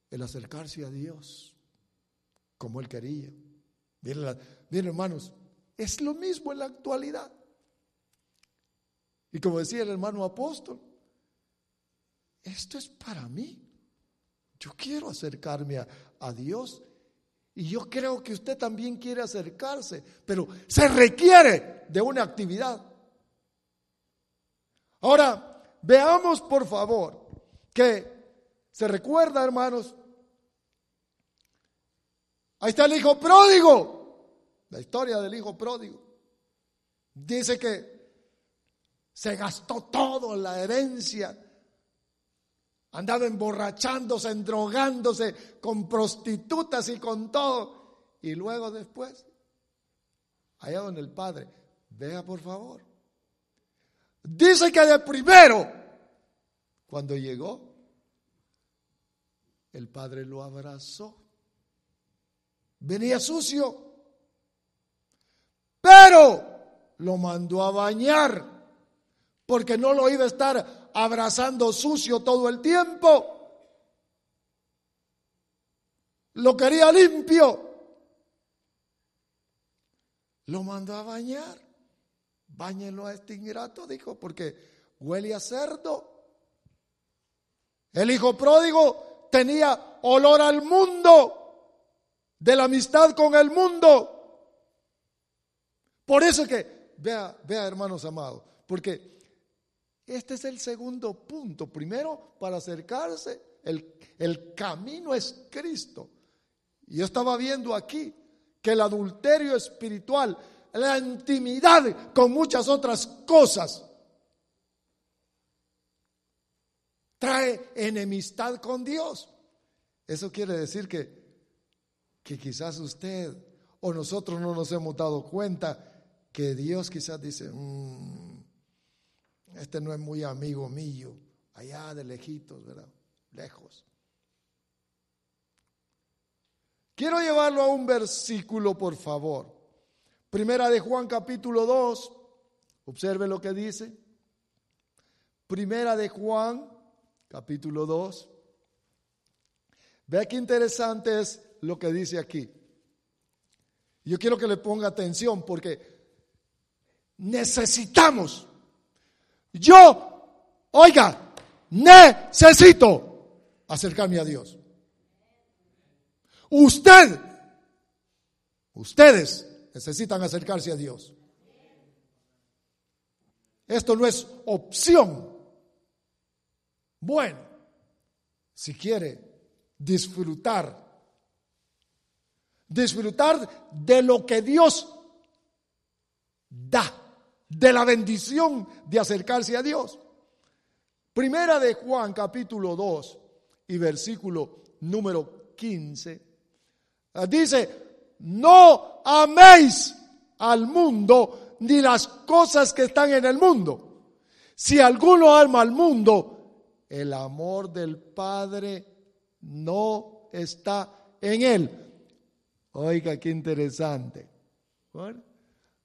Speaker 1: el acercarse a Dios como Él quería. Miren, hermanos, es lo mismo en la actualidad. Y como decía el hermano apóstol, esto es para mí. Yo quiero acercarme a, a Dios y yo creo que usted también quiere acercarse, pero se requiere de una actividad. Ahora, veamos por favor que se recuerda, hermanos, ahí está el hijo pródigo, la historia del hijo pródigo. Dice que se gastó todo en la herencia Andaba emborrachándose, endrogándose con prostitutas y con todo. Y luego después, allá donde el padre, vea por favor. Dice que de primero, cuando llegó, el padre lo abrazó venía sucio, pero lo mandó a bañar, porque no lo iba a estar abrazando sucio todo el tiempo. Lo quería limpio. Lo mandó a bañar. Báñenlo a este ingrato, dijo, porque huele a cerdo. El hijo pródigo tenía olor al mundo, de la amistad con el mundo. Por eso que, vea, vea hermanos amados, porque este es el segundo punto. Primero, para acercarse, el, el camino es Cristo. Y yo estaba viendo aquí que el adulterio espiritual, la intimidad con muchas otras cosas, trae enemistad con Dios. Eso quiere decir que, que quizás usted o nosotros no nos hemos dado cuenta que Dios quizás dice, mm, este no es muy amigo mío, allá de lejitos, ¿verdad? Lejos. Quiero llevarlo a un versículo, por favor. Primera de Juan capítulo 2. Observe lo que dice. Primera de Juan capítulo 2. Vea qué interesante es lo que dice aquí. Yo quiero que le ponga atención porque necesitamos. Yo, oiga, necesito acercarme a Dios. Usted, ustedes necesitan acercarse a Dios. Esto no es opción. Bueno, si quiere disfrutar, disfrutar de lo que Dios da de la bendición de acercarse a Dios. Primera de Juan capítulo 2 y versículo número 15. Ah, dice, no améis al mundo ni las cosas que están en el mundo. Si alguno ama al mundo, el amor del Padre no está en él. Oiga, qué interesante.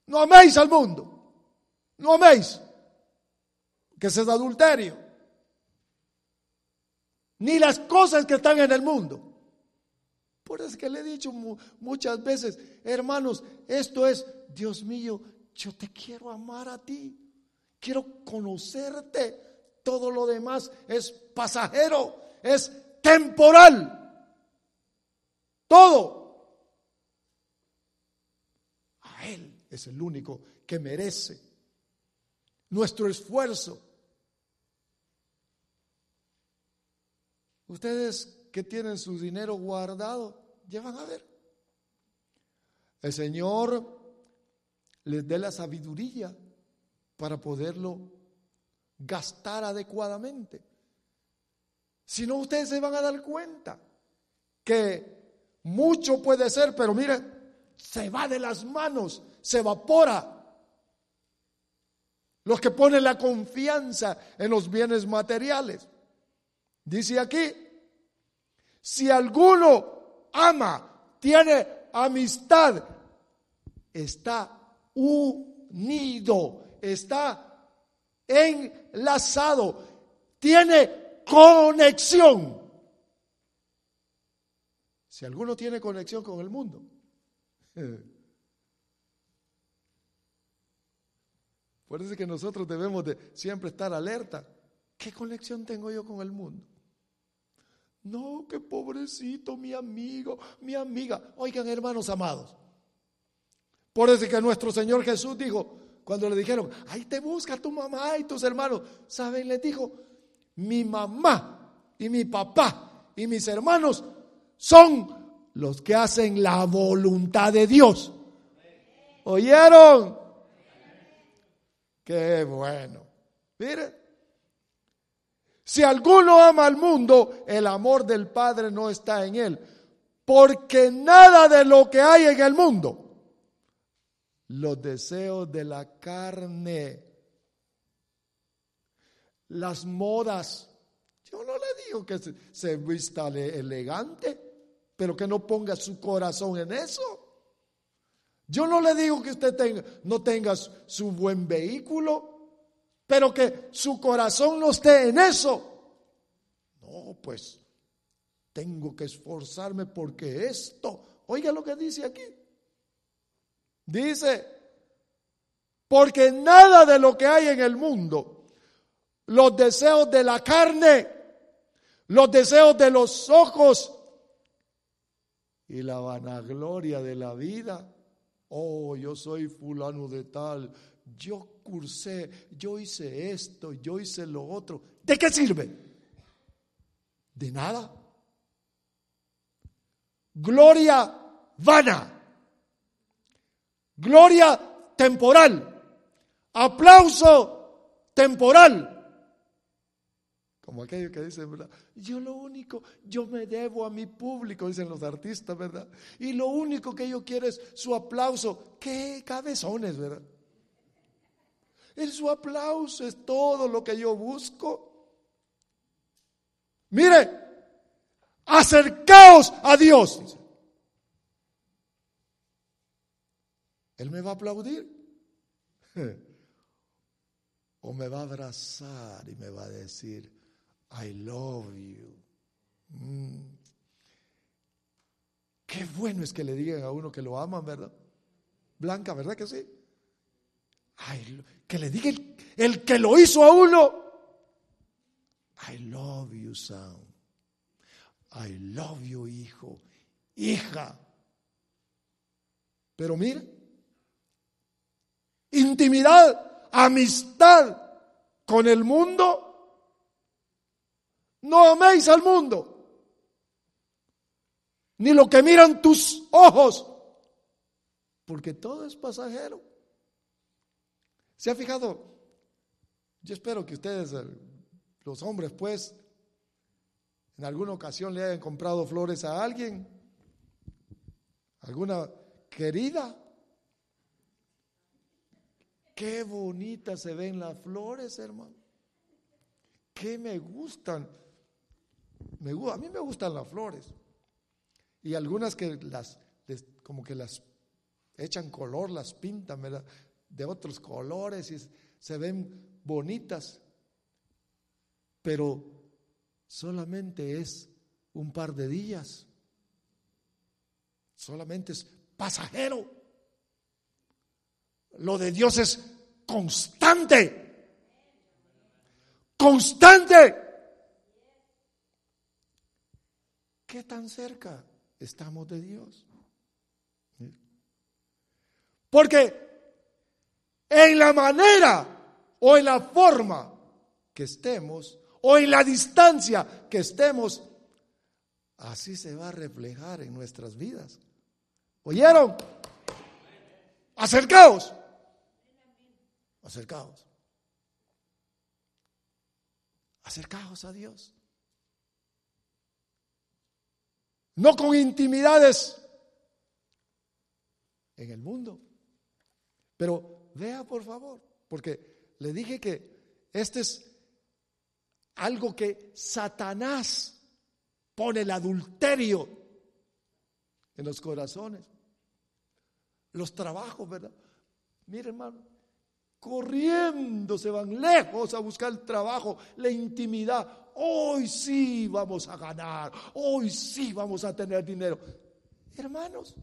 Speaker 1: No améis al mundo. No améis, que es adulterio, ni las cosas que están en el mundo. Por eso que le he dicho muchas veces, hermanos, esto es, Dios mío, yo te quiero amar a ti, quiero conocerte, todo lo demás es pasajero, es temporal, todo. A Él es el único que merece nuestro esfuerzo. Ustedes que tienen su dinero guardado, llevan a ver. El Señor les dé la sabiduría para poderlo gastar adecuadamente. Si no, ustedes se van a dar cuenta que mucho puede ser, pero mire, se va de las manos, se evapora los que ponen la confianza en los bienes materiales. Dice aquí, si alguno ama, tiene amistad, está unido, está enlazado, tiene conexión. Si alguno tiene conexión con el mundo, Es que nosotros debemos de siempre estar alerta. ¿Qué conexión tengo yo con el mundo? No, qué pobrecito mi amigo, mi amiga. Oigan, hermanos amados. Por eso es que nuestro Señor Jesús dijo, cuando le dijeron, ahí te busca tu mamá y tus hermanos, ¿saben? Les dijo, mi mamá y mi papá y mis hermanos son los que hacen la voluntad de Dios. ¿Oyeron? Qué bueno. Mire, si alguno ama al mundo, el amor del Padre no está en él. Porque nada de lo que hay en el mundo, los deseos de la carne, las modas, yo no le digo que se, vista elegante, pero que no ponga su corazón en eso. Yo no le digo que usted tenga, no tenga su buen vehículo, pero que su corazón no esté en eso. No, pues tengo que esforzarme porque esto, oiga lo que dice aquí. Dice, porque nada de lo que hay en el mundo, los deseos de la carne, los deseos de los ojos y la vanagloria de la vida. Oh, yo soy fulano de tal, yo cursé, yo hice esto, yo hice lo otro. ¿De qué sirve? De nada. Gloria vana. Gloria temporal. Aplauso temporal. Como aquello que dicen, ¿verdad? Yo lo único, yo me debo a mi público, dicen los artistas, ¿verdad? Y lo único que yo quiero es su aplauso. Qué cabezones, ¿verdad? El su aplauso es todo lo que yo busco. Mire, acercaos a Dios. Él me va a aplaudir. O me va a abrazar y me va a decir, I love you. Mm. Qué bueno es que le digan a uno que lo aman, ¿verdad? Blanca, ¿verdad que sí? Que le diga el, que lo hizo a uno. I love you, son. I love you, hijo, hija. Pero mire, intimidad, amistad con el mundo. No améis al mundo, ni lo que miran tus ojos, porque todo es pasajero. ¿Se ha fijado? Yo espero que ustedes, eh, los hombres, pues, en alguna ocasión le hayan comprado flores a alguien, alguna querida. Qué bonitas se ven las flores, hermano. Qué me gustan. Me, a mí me gustan las flores. Y algunas que las, como que las echan color, las pintan. De otros colores y se ven bonitas. Pero solamente es un par de días. Solamente es pasajero. Lo de Dios es constante. Constante. ¿Qué tan cerca estamos de Dios? Porque en la manera o en la forma que estemos, o en la distancia que estemos, así se va a reflejar en nuestras vidas. ¿Oyeron? Acercaos. Acercaos. Acercaos a Dios. No con intimidades en el mundo. Pero vea por favor, porque le dije que este es algo que Satanás pone el adulterio en los corazones. Los trabajos, ¿verdad? Mire, hermano, corriendo se van lejos a buscar el trabajo, la intimidad. Hoy sí vamos a ganar, hoy sí vamos a tener dinero. Hermanos,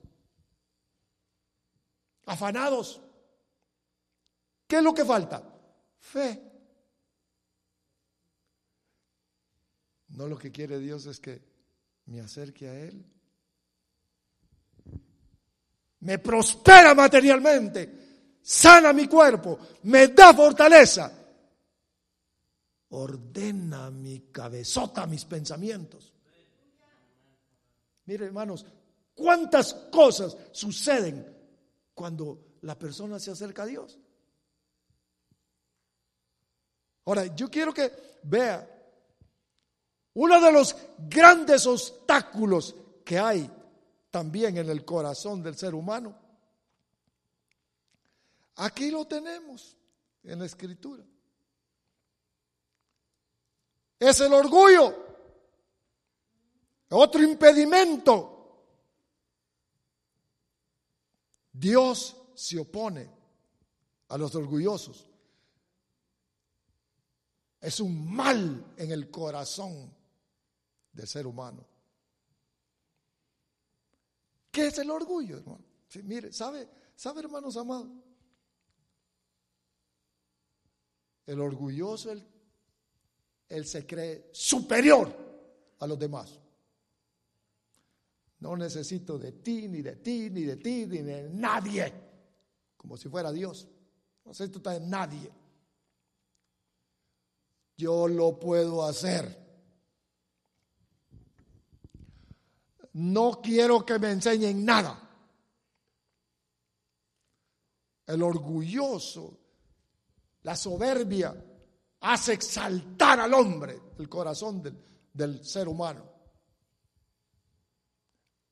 Speaker 1: afanados. ¿Qué es lo que falta? Fe. No lo que quiere Dios es que me acerque a Él. Me prospera materialmente, sana mi cuerpo, me da fortaleza, ordena mi cabezota, mis pensamientos. Mire, hermanos, cuántas cosas suceden cuando la persona se acerca a Dios. Ahora, yo quiero que vea uno de los grandes obstáculos que hay también en el corazón del ser humano. Aquí lo tenemos en la escritura. Es el orgullo, otro impedimento. Dios se opone a los orgullosos. Es un mal en el corazón del ser humano. ¿Qué es el orgullo, hermano? Mire, ¿sabe, sabe, hermanos amados? El orgulloso, él, se cree superior a los demás. No necesito de ti, ni de ti, ni de ti, ni de nadie. Como si fuera Dios. No necesito de nadie. Yo lo puedo hacer. no quiero que me enseñen nada. El orgulloso, la soberbia, hace exaltar al hombre, el corazón del, ser humano.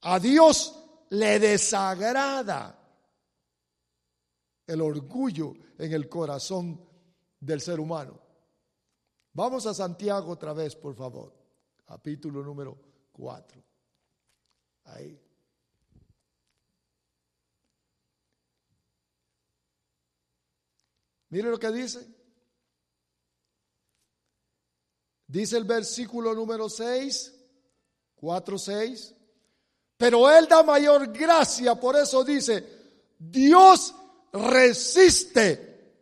Speaker 1: A Dios le desagrada el orgullo en el corazón del ser humano. Vamos a Santiago otra vez, por favor, capítulo número 4. Ahí. Mire lo que dice. Dice el versículo número 6, 4, 6. Pero Él da mayor gracia, por eso dice, Dios resiste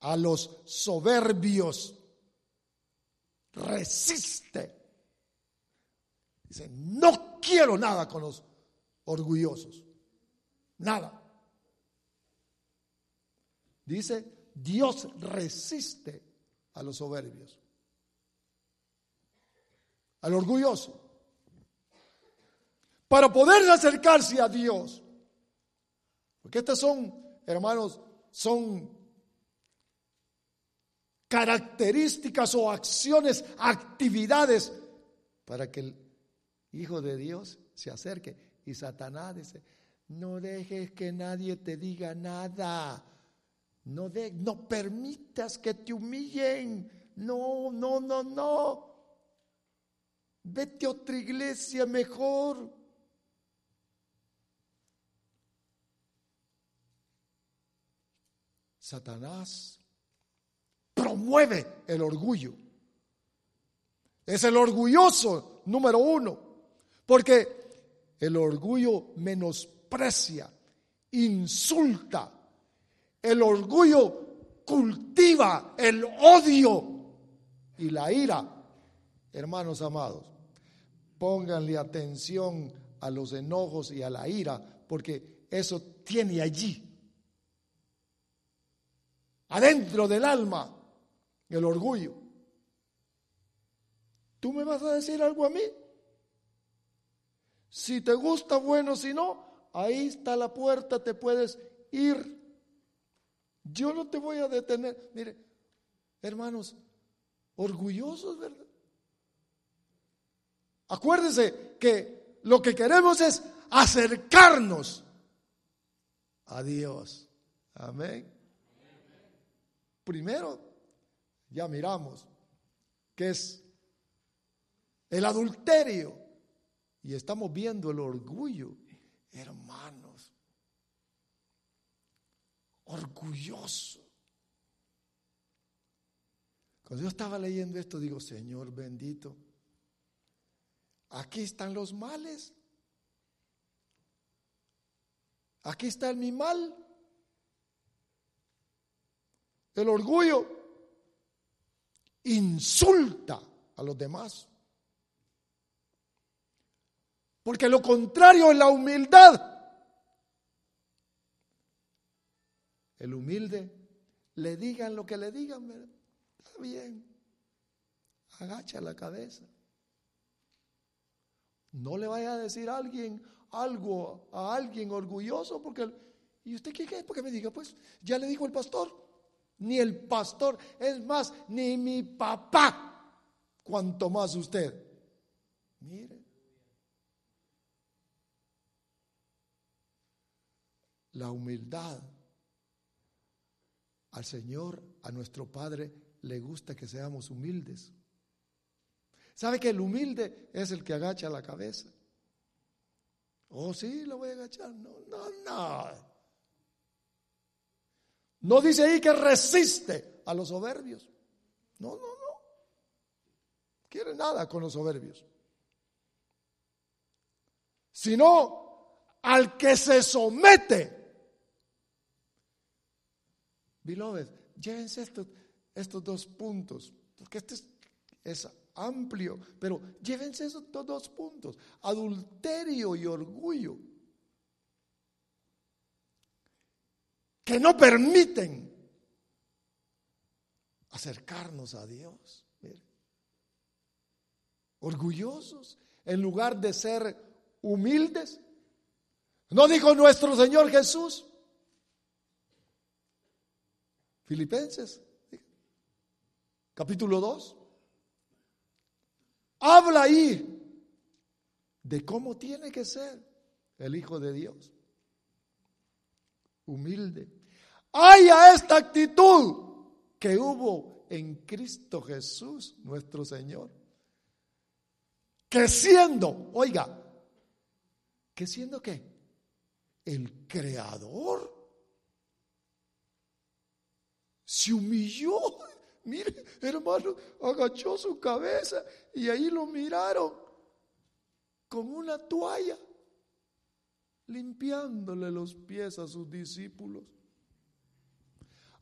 Speaker 1: a los soberbios. Resiste. Dice, no quiero nada con los orgullosos. Nada. Dice, Dios resiste a los soberbios. Al orgulloso. Para poder acercarse a Dios. Porque estas son, hermanos, son características o acciones, actividades para que el hijo de Dios se acerque. Y Satanás dice, no dejes que nadie te diga nada. No, de, no permitas que te humillen. No, no, no, no. Vete a otra iglesia mejor. Satanás promueve el orgullo. Es el orgulloso número uno. Porque el orgullo menosprecia, insulta. El orgullo cultiva el odio y la ira. Hermanos amados, pónganle atención a los enojos y a la ira, porque eso tiene allí, adentro del alma, el orgullo. ¿Tú me vas a decir algo a mí? Si te gusta, bueno, si no, ahí está la puerta, te puedes ir. Yo no te voy a detener. Mire, hermanos, orgullosos, ¿verdad? Acuérdese que lo que queremos es acercarnos a Dios. Amén. Primero, ya miramos que es el adulterio. Y estamos viendo el orgullo, hermanos. Orgulloso. Cuando yo estaba leyendo esto, digo, Señor bendito, aquí están los males. Aquí está mi mal. El orgullo insulta a los demás. Porque lo contrario es la humildad. El humilde, le digan lo que le digan, está bien. Agacha la cabeza. No le vaya a decir a alguien algo a alguien orgulloso porque ¿y usted qué es? Porque me diga, pues ya le dijo el pastor. Ni el pastor, es más, ni mi papá, cuanto más usted. Mire, la humildad. Al Señor, a nuestro Padre, le gusta que seamos humildes. ¿Sabe que el humilde es el que agacha la cabeza? Oh, sí, lo voy a agachar. No, no, no. No dice ahí que resiste a los soberbios. No, no, no. Quiere nada con los soberbios. Sino al que se somete. Beloved, llévense estos, estos dos puntos, porque este es, amplio, pero llévense esos dos puntos, adulterio y orgullo, que no permiten acercarnos a Dios. Orgullosos, en lugar de ser humildes. ¿No dijo nuestro Señor Jesús? Filipenses, capítulo 2. Habla ahí de cómo tiene que ser el Hijo de Dios. Humilde. Haya esta actitud que hubo en Cristo Jesús, nuestro Señor. Que siendo, oiga, que siendo qué? El creador. Se humilló Mire, hermano, agachó su cabeza y ahí lo miraron con una toalla, limpiándole los pies a sus discípulos.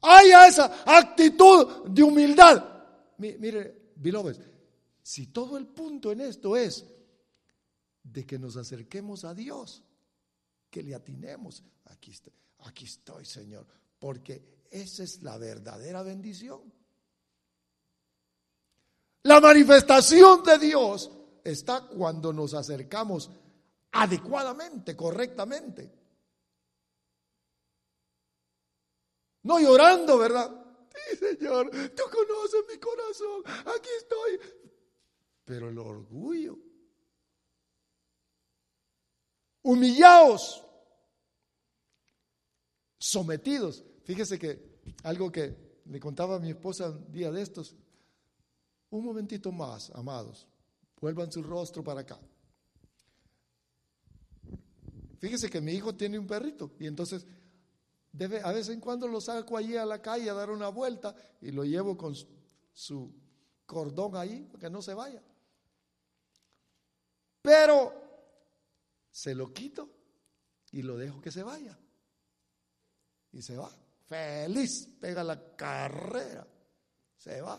Speaker 1: Haya esa actitud de humildad. Mire, beloved, si todo el punto en esto es de que nos acerquemos a Dios, que le atinemos, aquí estoy, aquí estoy, Señor, porque esa es la verdadera bendición. La manifestación de Dios está cuando nos acercamos adecuadamente, correctamente. No llorando, ¿verdad? Sí, Señor, tú conoces mi corazón, aquí estoy. Pero el orgullo. Humillados, sometidos. Fíjese que algo que le contaba a mi esposa un día de estos, un momentito más, amados. Vuelvan su rostro para acá. Fíjese que mi hijo tiene un perrito y entonces a vez en cuando lo saco allí a la calle a dar una vuelta y lo llevo con su cordón ahí para que no se vaya. Pero se lo quito y lo dejo que se vaya. Y se va. Feliz, pega la carrera. Se va.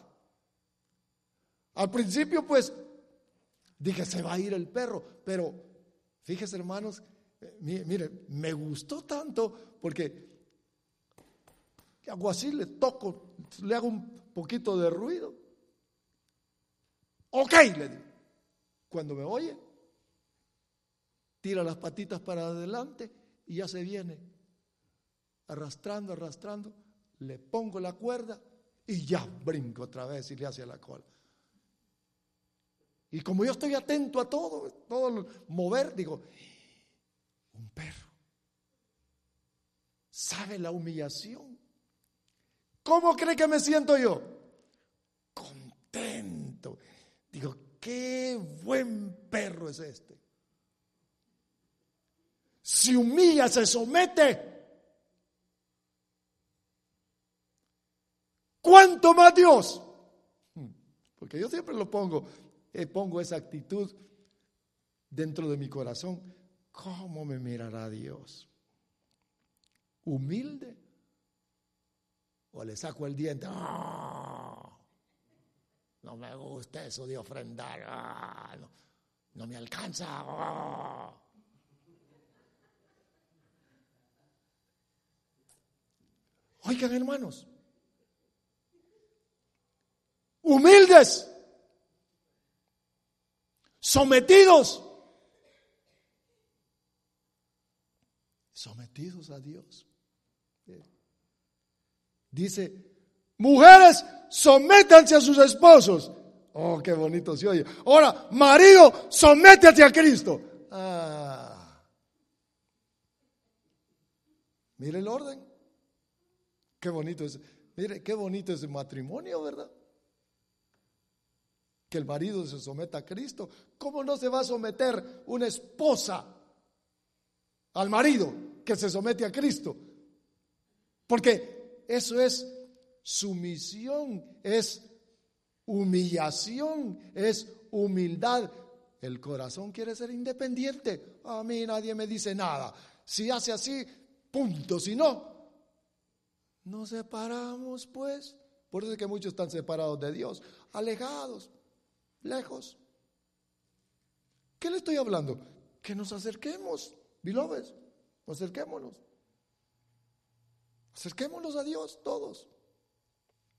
Speaker 1: Al principio, pues, dije, se va a ir el perro, pero fíjese, hermanos, eh, mire, me gustó tanto porque hago así, le toco, le hago un poquito de ruido. Ok, le digo. Cuando me oye, tira las patitas para adelante y ya se viene arrastrando, arrastrando, le pongo la cuerda y ya brinco otra vez y le hace la cola. Y como yo estoy atento a todo, todo mover, digo, un perro. ¿Sabe la humillación? ¿Cómo cree que me siento yo? Contento. Digo, qué buen perro es este. Si humilla, se somete. ¿Cuánto más Dios? Hmm, porque yo siempre lo pongo eh, pongo esa actitud dentro de mi corazón, ¿cómo me mirará Dios? ¿Humilde? ¿O le saco el diente? ¡Ah! No me gusta eso de ofrendar. ¡Ah! No, me alcanza. ¡Ah! Oigan, hermanos, humildes sometidos. Sometidos a Dios. Dice, mujeres, sométanse a sus esposos. Oh, qué bonito se oye. Ahora, marido, sométete a Cristo. Ah. Mire el orden. Qué bonito es. Mire, qué bonito es el matrimonio, ¿verdad? Que el marido se someta a Cristo. ¿Cómo no se va a someter una esposa al marido que se somete a Cristo. Porque eso es sumisión, es humillación, es humildad. El corazón quiere ser independiente. A mí nadie me dice nada. Si hace así, punto. Si no, nos separamos pues. Por eso es que muchos están separados de Dios, alejados, lejos. ¿Qué le estoy hablando? Que nos acerquemos, beloved, acerquémonos. Acerquémonos a Dios todos.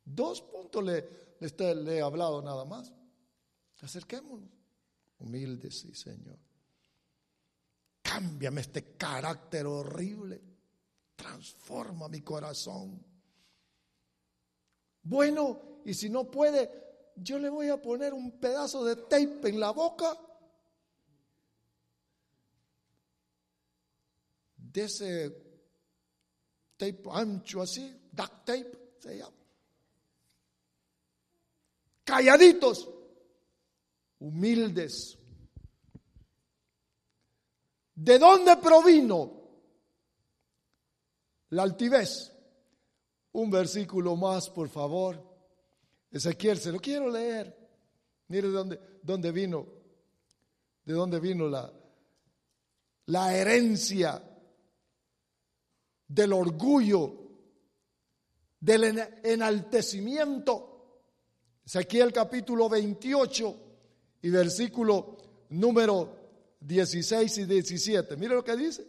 Speaker 1: Dos puntos le, le he hablado nada más. Acerquémonos. Humildes, sí, Señor. Cámbiame este carácter horrible. Transforma mi corazón. Bueno, y si no puede, yo le voy a poner un pedazo de tape en la boca. De ese tape ancho así, duct tape se llama. Calladitos, humildes. ¿De dónde provino la altivez? Un versículo más, por favor. Ezequiel, se lo quiero leer. Mire dónde, dónde vino, de dónde vino la, la herencia del orgullo, del enaltecimiento. Ezequiel capítulo 28 y versículo número 16 y 17. Mire lo que dice.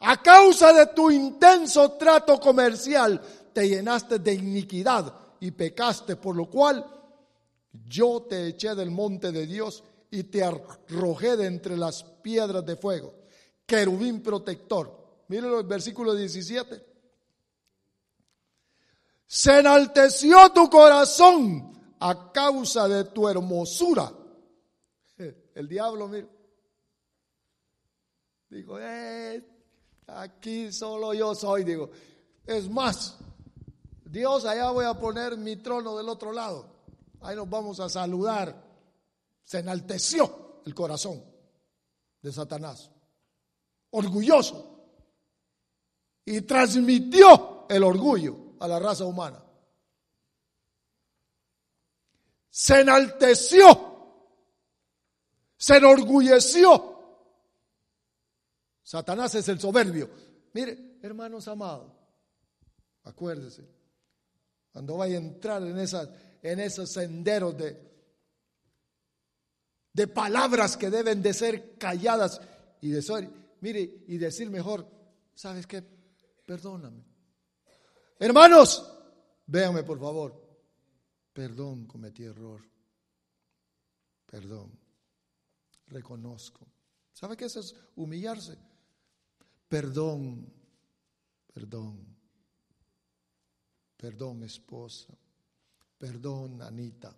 Speaker 1: A causa de tu intenso trato comercial, te llenaste de iniquidad y pecaste, por lo cual yo te eché del monte de Dios y te arrojé de entre las piedras de fuego. Querubín protector. Mire el versículo 17. Se enalteció tu corazón a causa de tu hermosura. El diablo, mire. Digo, eh, Aquí solo yo soy, digo. Es más, Dios, allá voy a poner mi trono del otro lado. Ahí nos vamos a saludar. Se enalteció el corazón de Satanás. Orgulloso. Y transmitió el orgullo a la raza humana. Se enalteció. Se enorgulleció Satanás es el soberbio. Mire, hermanos amados, acuérdese, cuando vaya a entrar en, esas, en esos senderos de, de palabras que deben de ser calladas y de mire, y decir mejor, ¿sabes qué? Perdóname. Hermanos, véanme por favor. Perdón, cometí error. Perdón. Reconozco. ¿Sabe qué es eso? Humillarse. Perdón, perdón, perdón esposa, perdón Anita,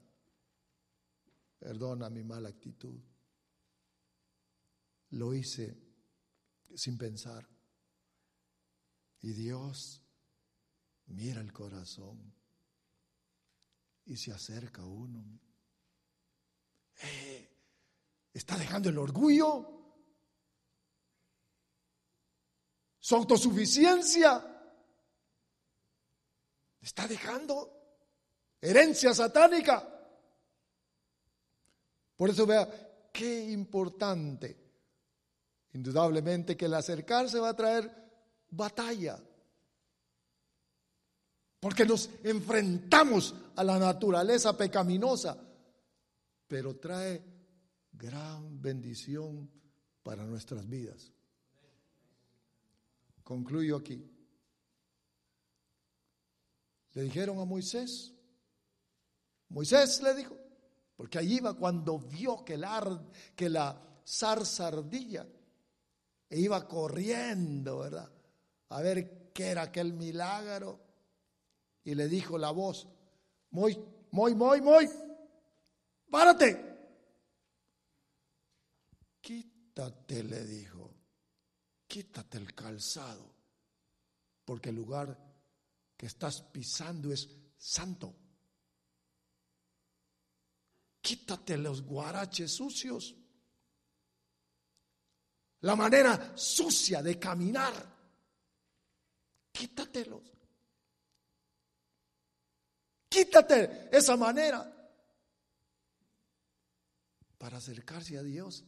Speaker 1: perdona mi mala actitud. Lo hice sin pensar. Y Dios mira el corazón y se acerca a uno. Eh, ¿Está dejando el orgullo? su autosuficiencia. Está dejando herencia satánica. Por eso vea qué importante, indudablemente, que el acercarse va a traer batalla. Porque nos enfrentamos a la naturaleza pecaminosa, pero trae gran bendición para nuestras vidas. Concluyo aquí. Le dijeron a Moisés, Moisés le dijo, porque allí iba cuando vio que la, que zarza ardilla e iba corriendo, ¿verdad? A ver qué era aquel milagro. Y le dijo la voz, muy, muy, muy, muy, párate. Quítate, le dijo quítate el calzado, porque el lugar que estás pisando es santo. Quítate los guaraches sucios. la manera sucia de caminar. Quítatelos. Quítate esa manera para acercarse a Dios.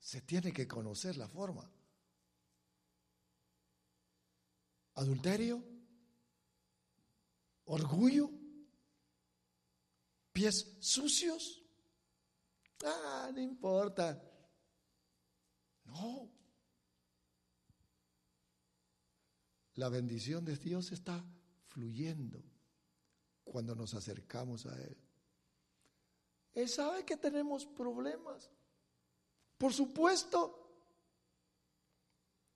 Speaker 1: Se tiene que conocer la forma. Adulterio, orgullo, pies sucios. Ah, no importa. No. La bendición de Dios está fluyendo cuando nos acercamos a Él. Él sabe que tenemos problemas. Por supuesto.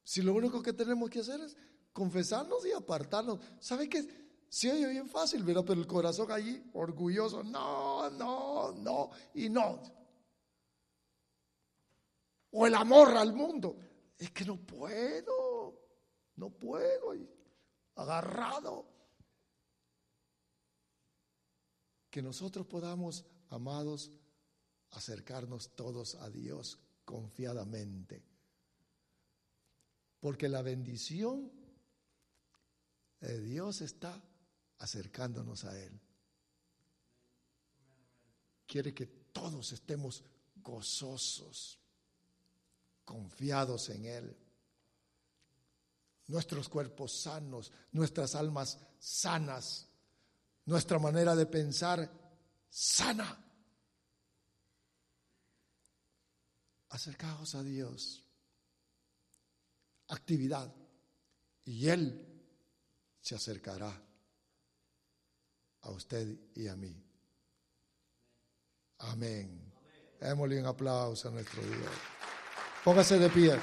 Speaker 1: Si lo único que tenemos que hacer es confesarnos y apartarnos. ¿Sabe que se oye bien fácil, pero el corazón allí orgulloso, no, no, no y no. O el amor al mundo, es que no puedo, no puedo, agarrado. Que nosotros podamos, amados, acercarnos todos a Dios confiadamente. Porque la bendición de Dios está acercándonos a Él. Quiere que todos estemos gozosos, confiados en Él. Nuestros cuerpos sanos, nuestras almas sanas, nuestra manera de pensar sana. Acercaos a Dios. Actividad. Y Él se acercará a usted y a mí. Amén. Démosle un aplauso a nuestro Dios. Póngase de pie.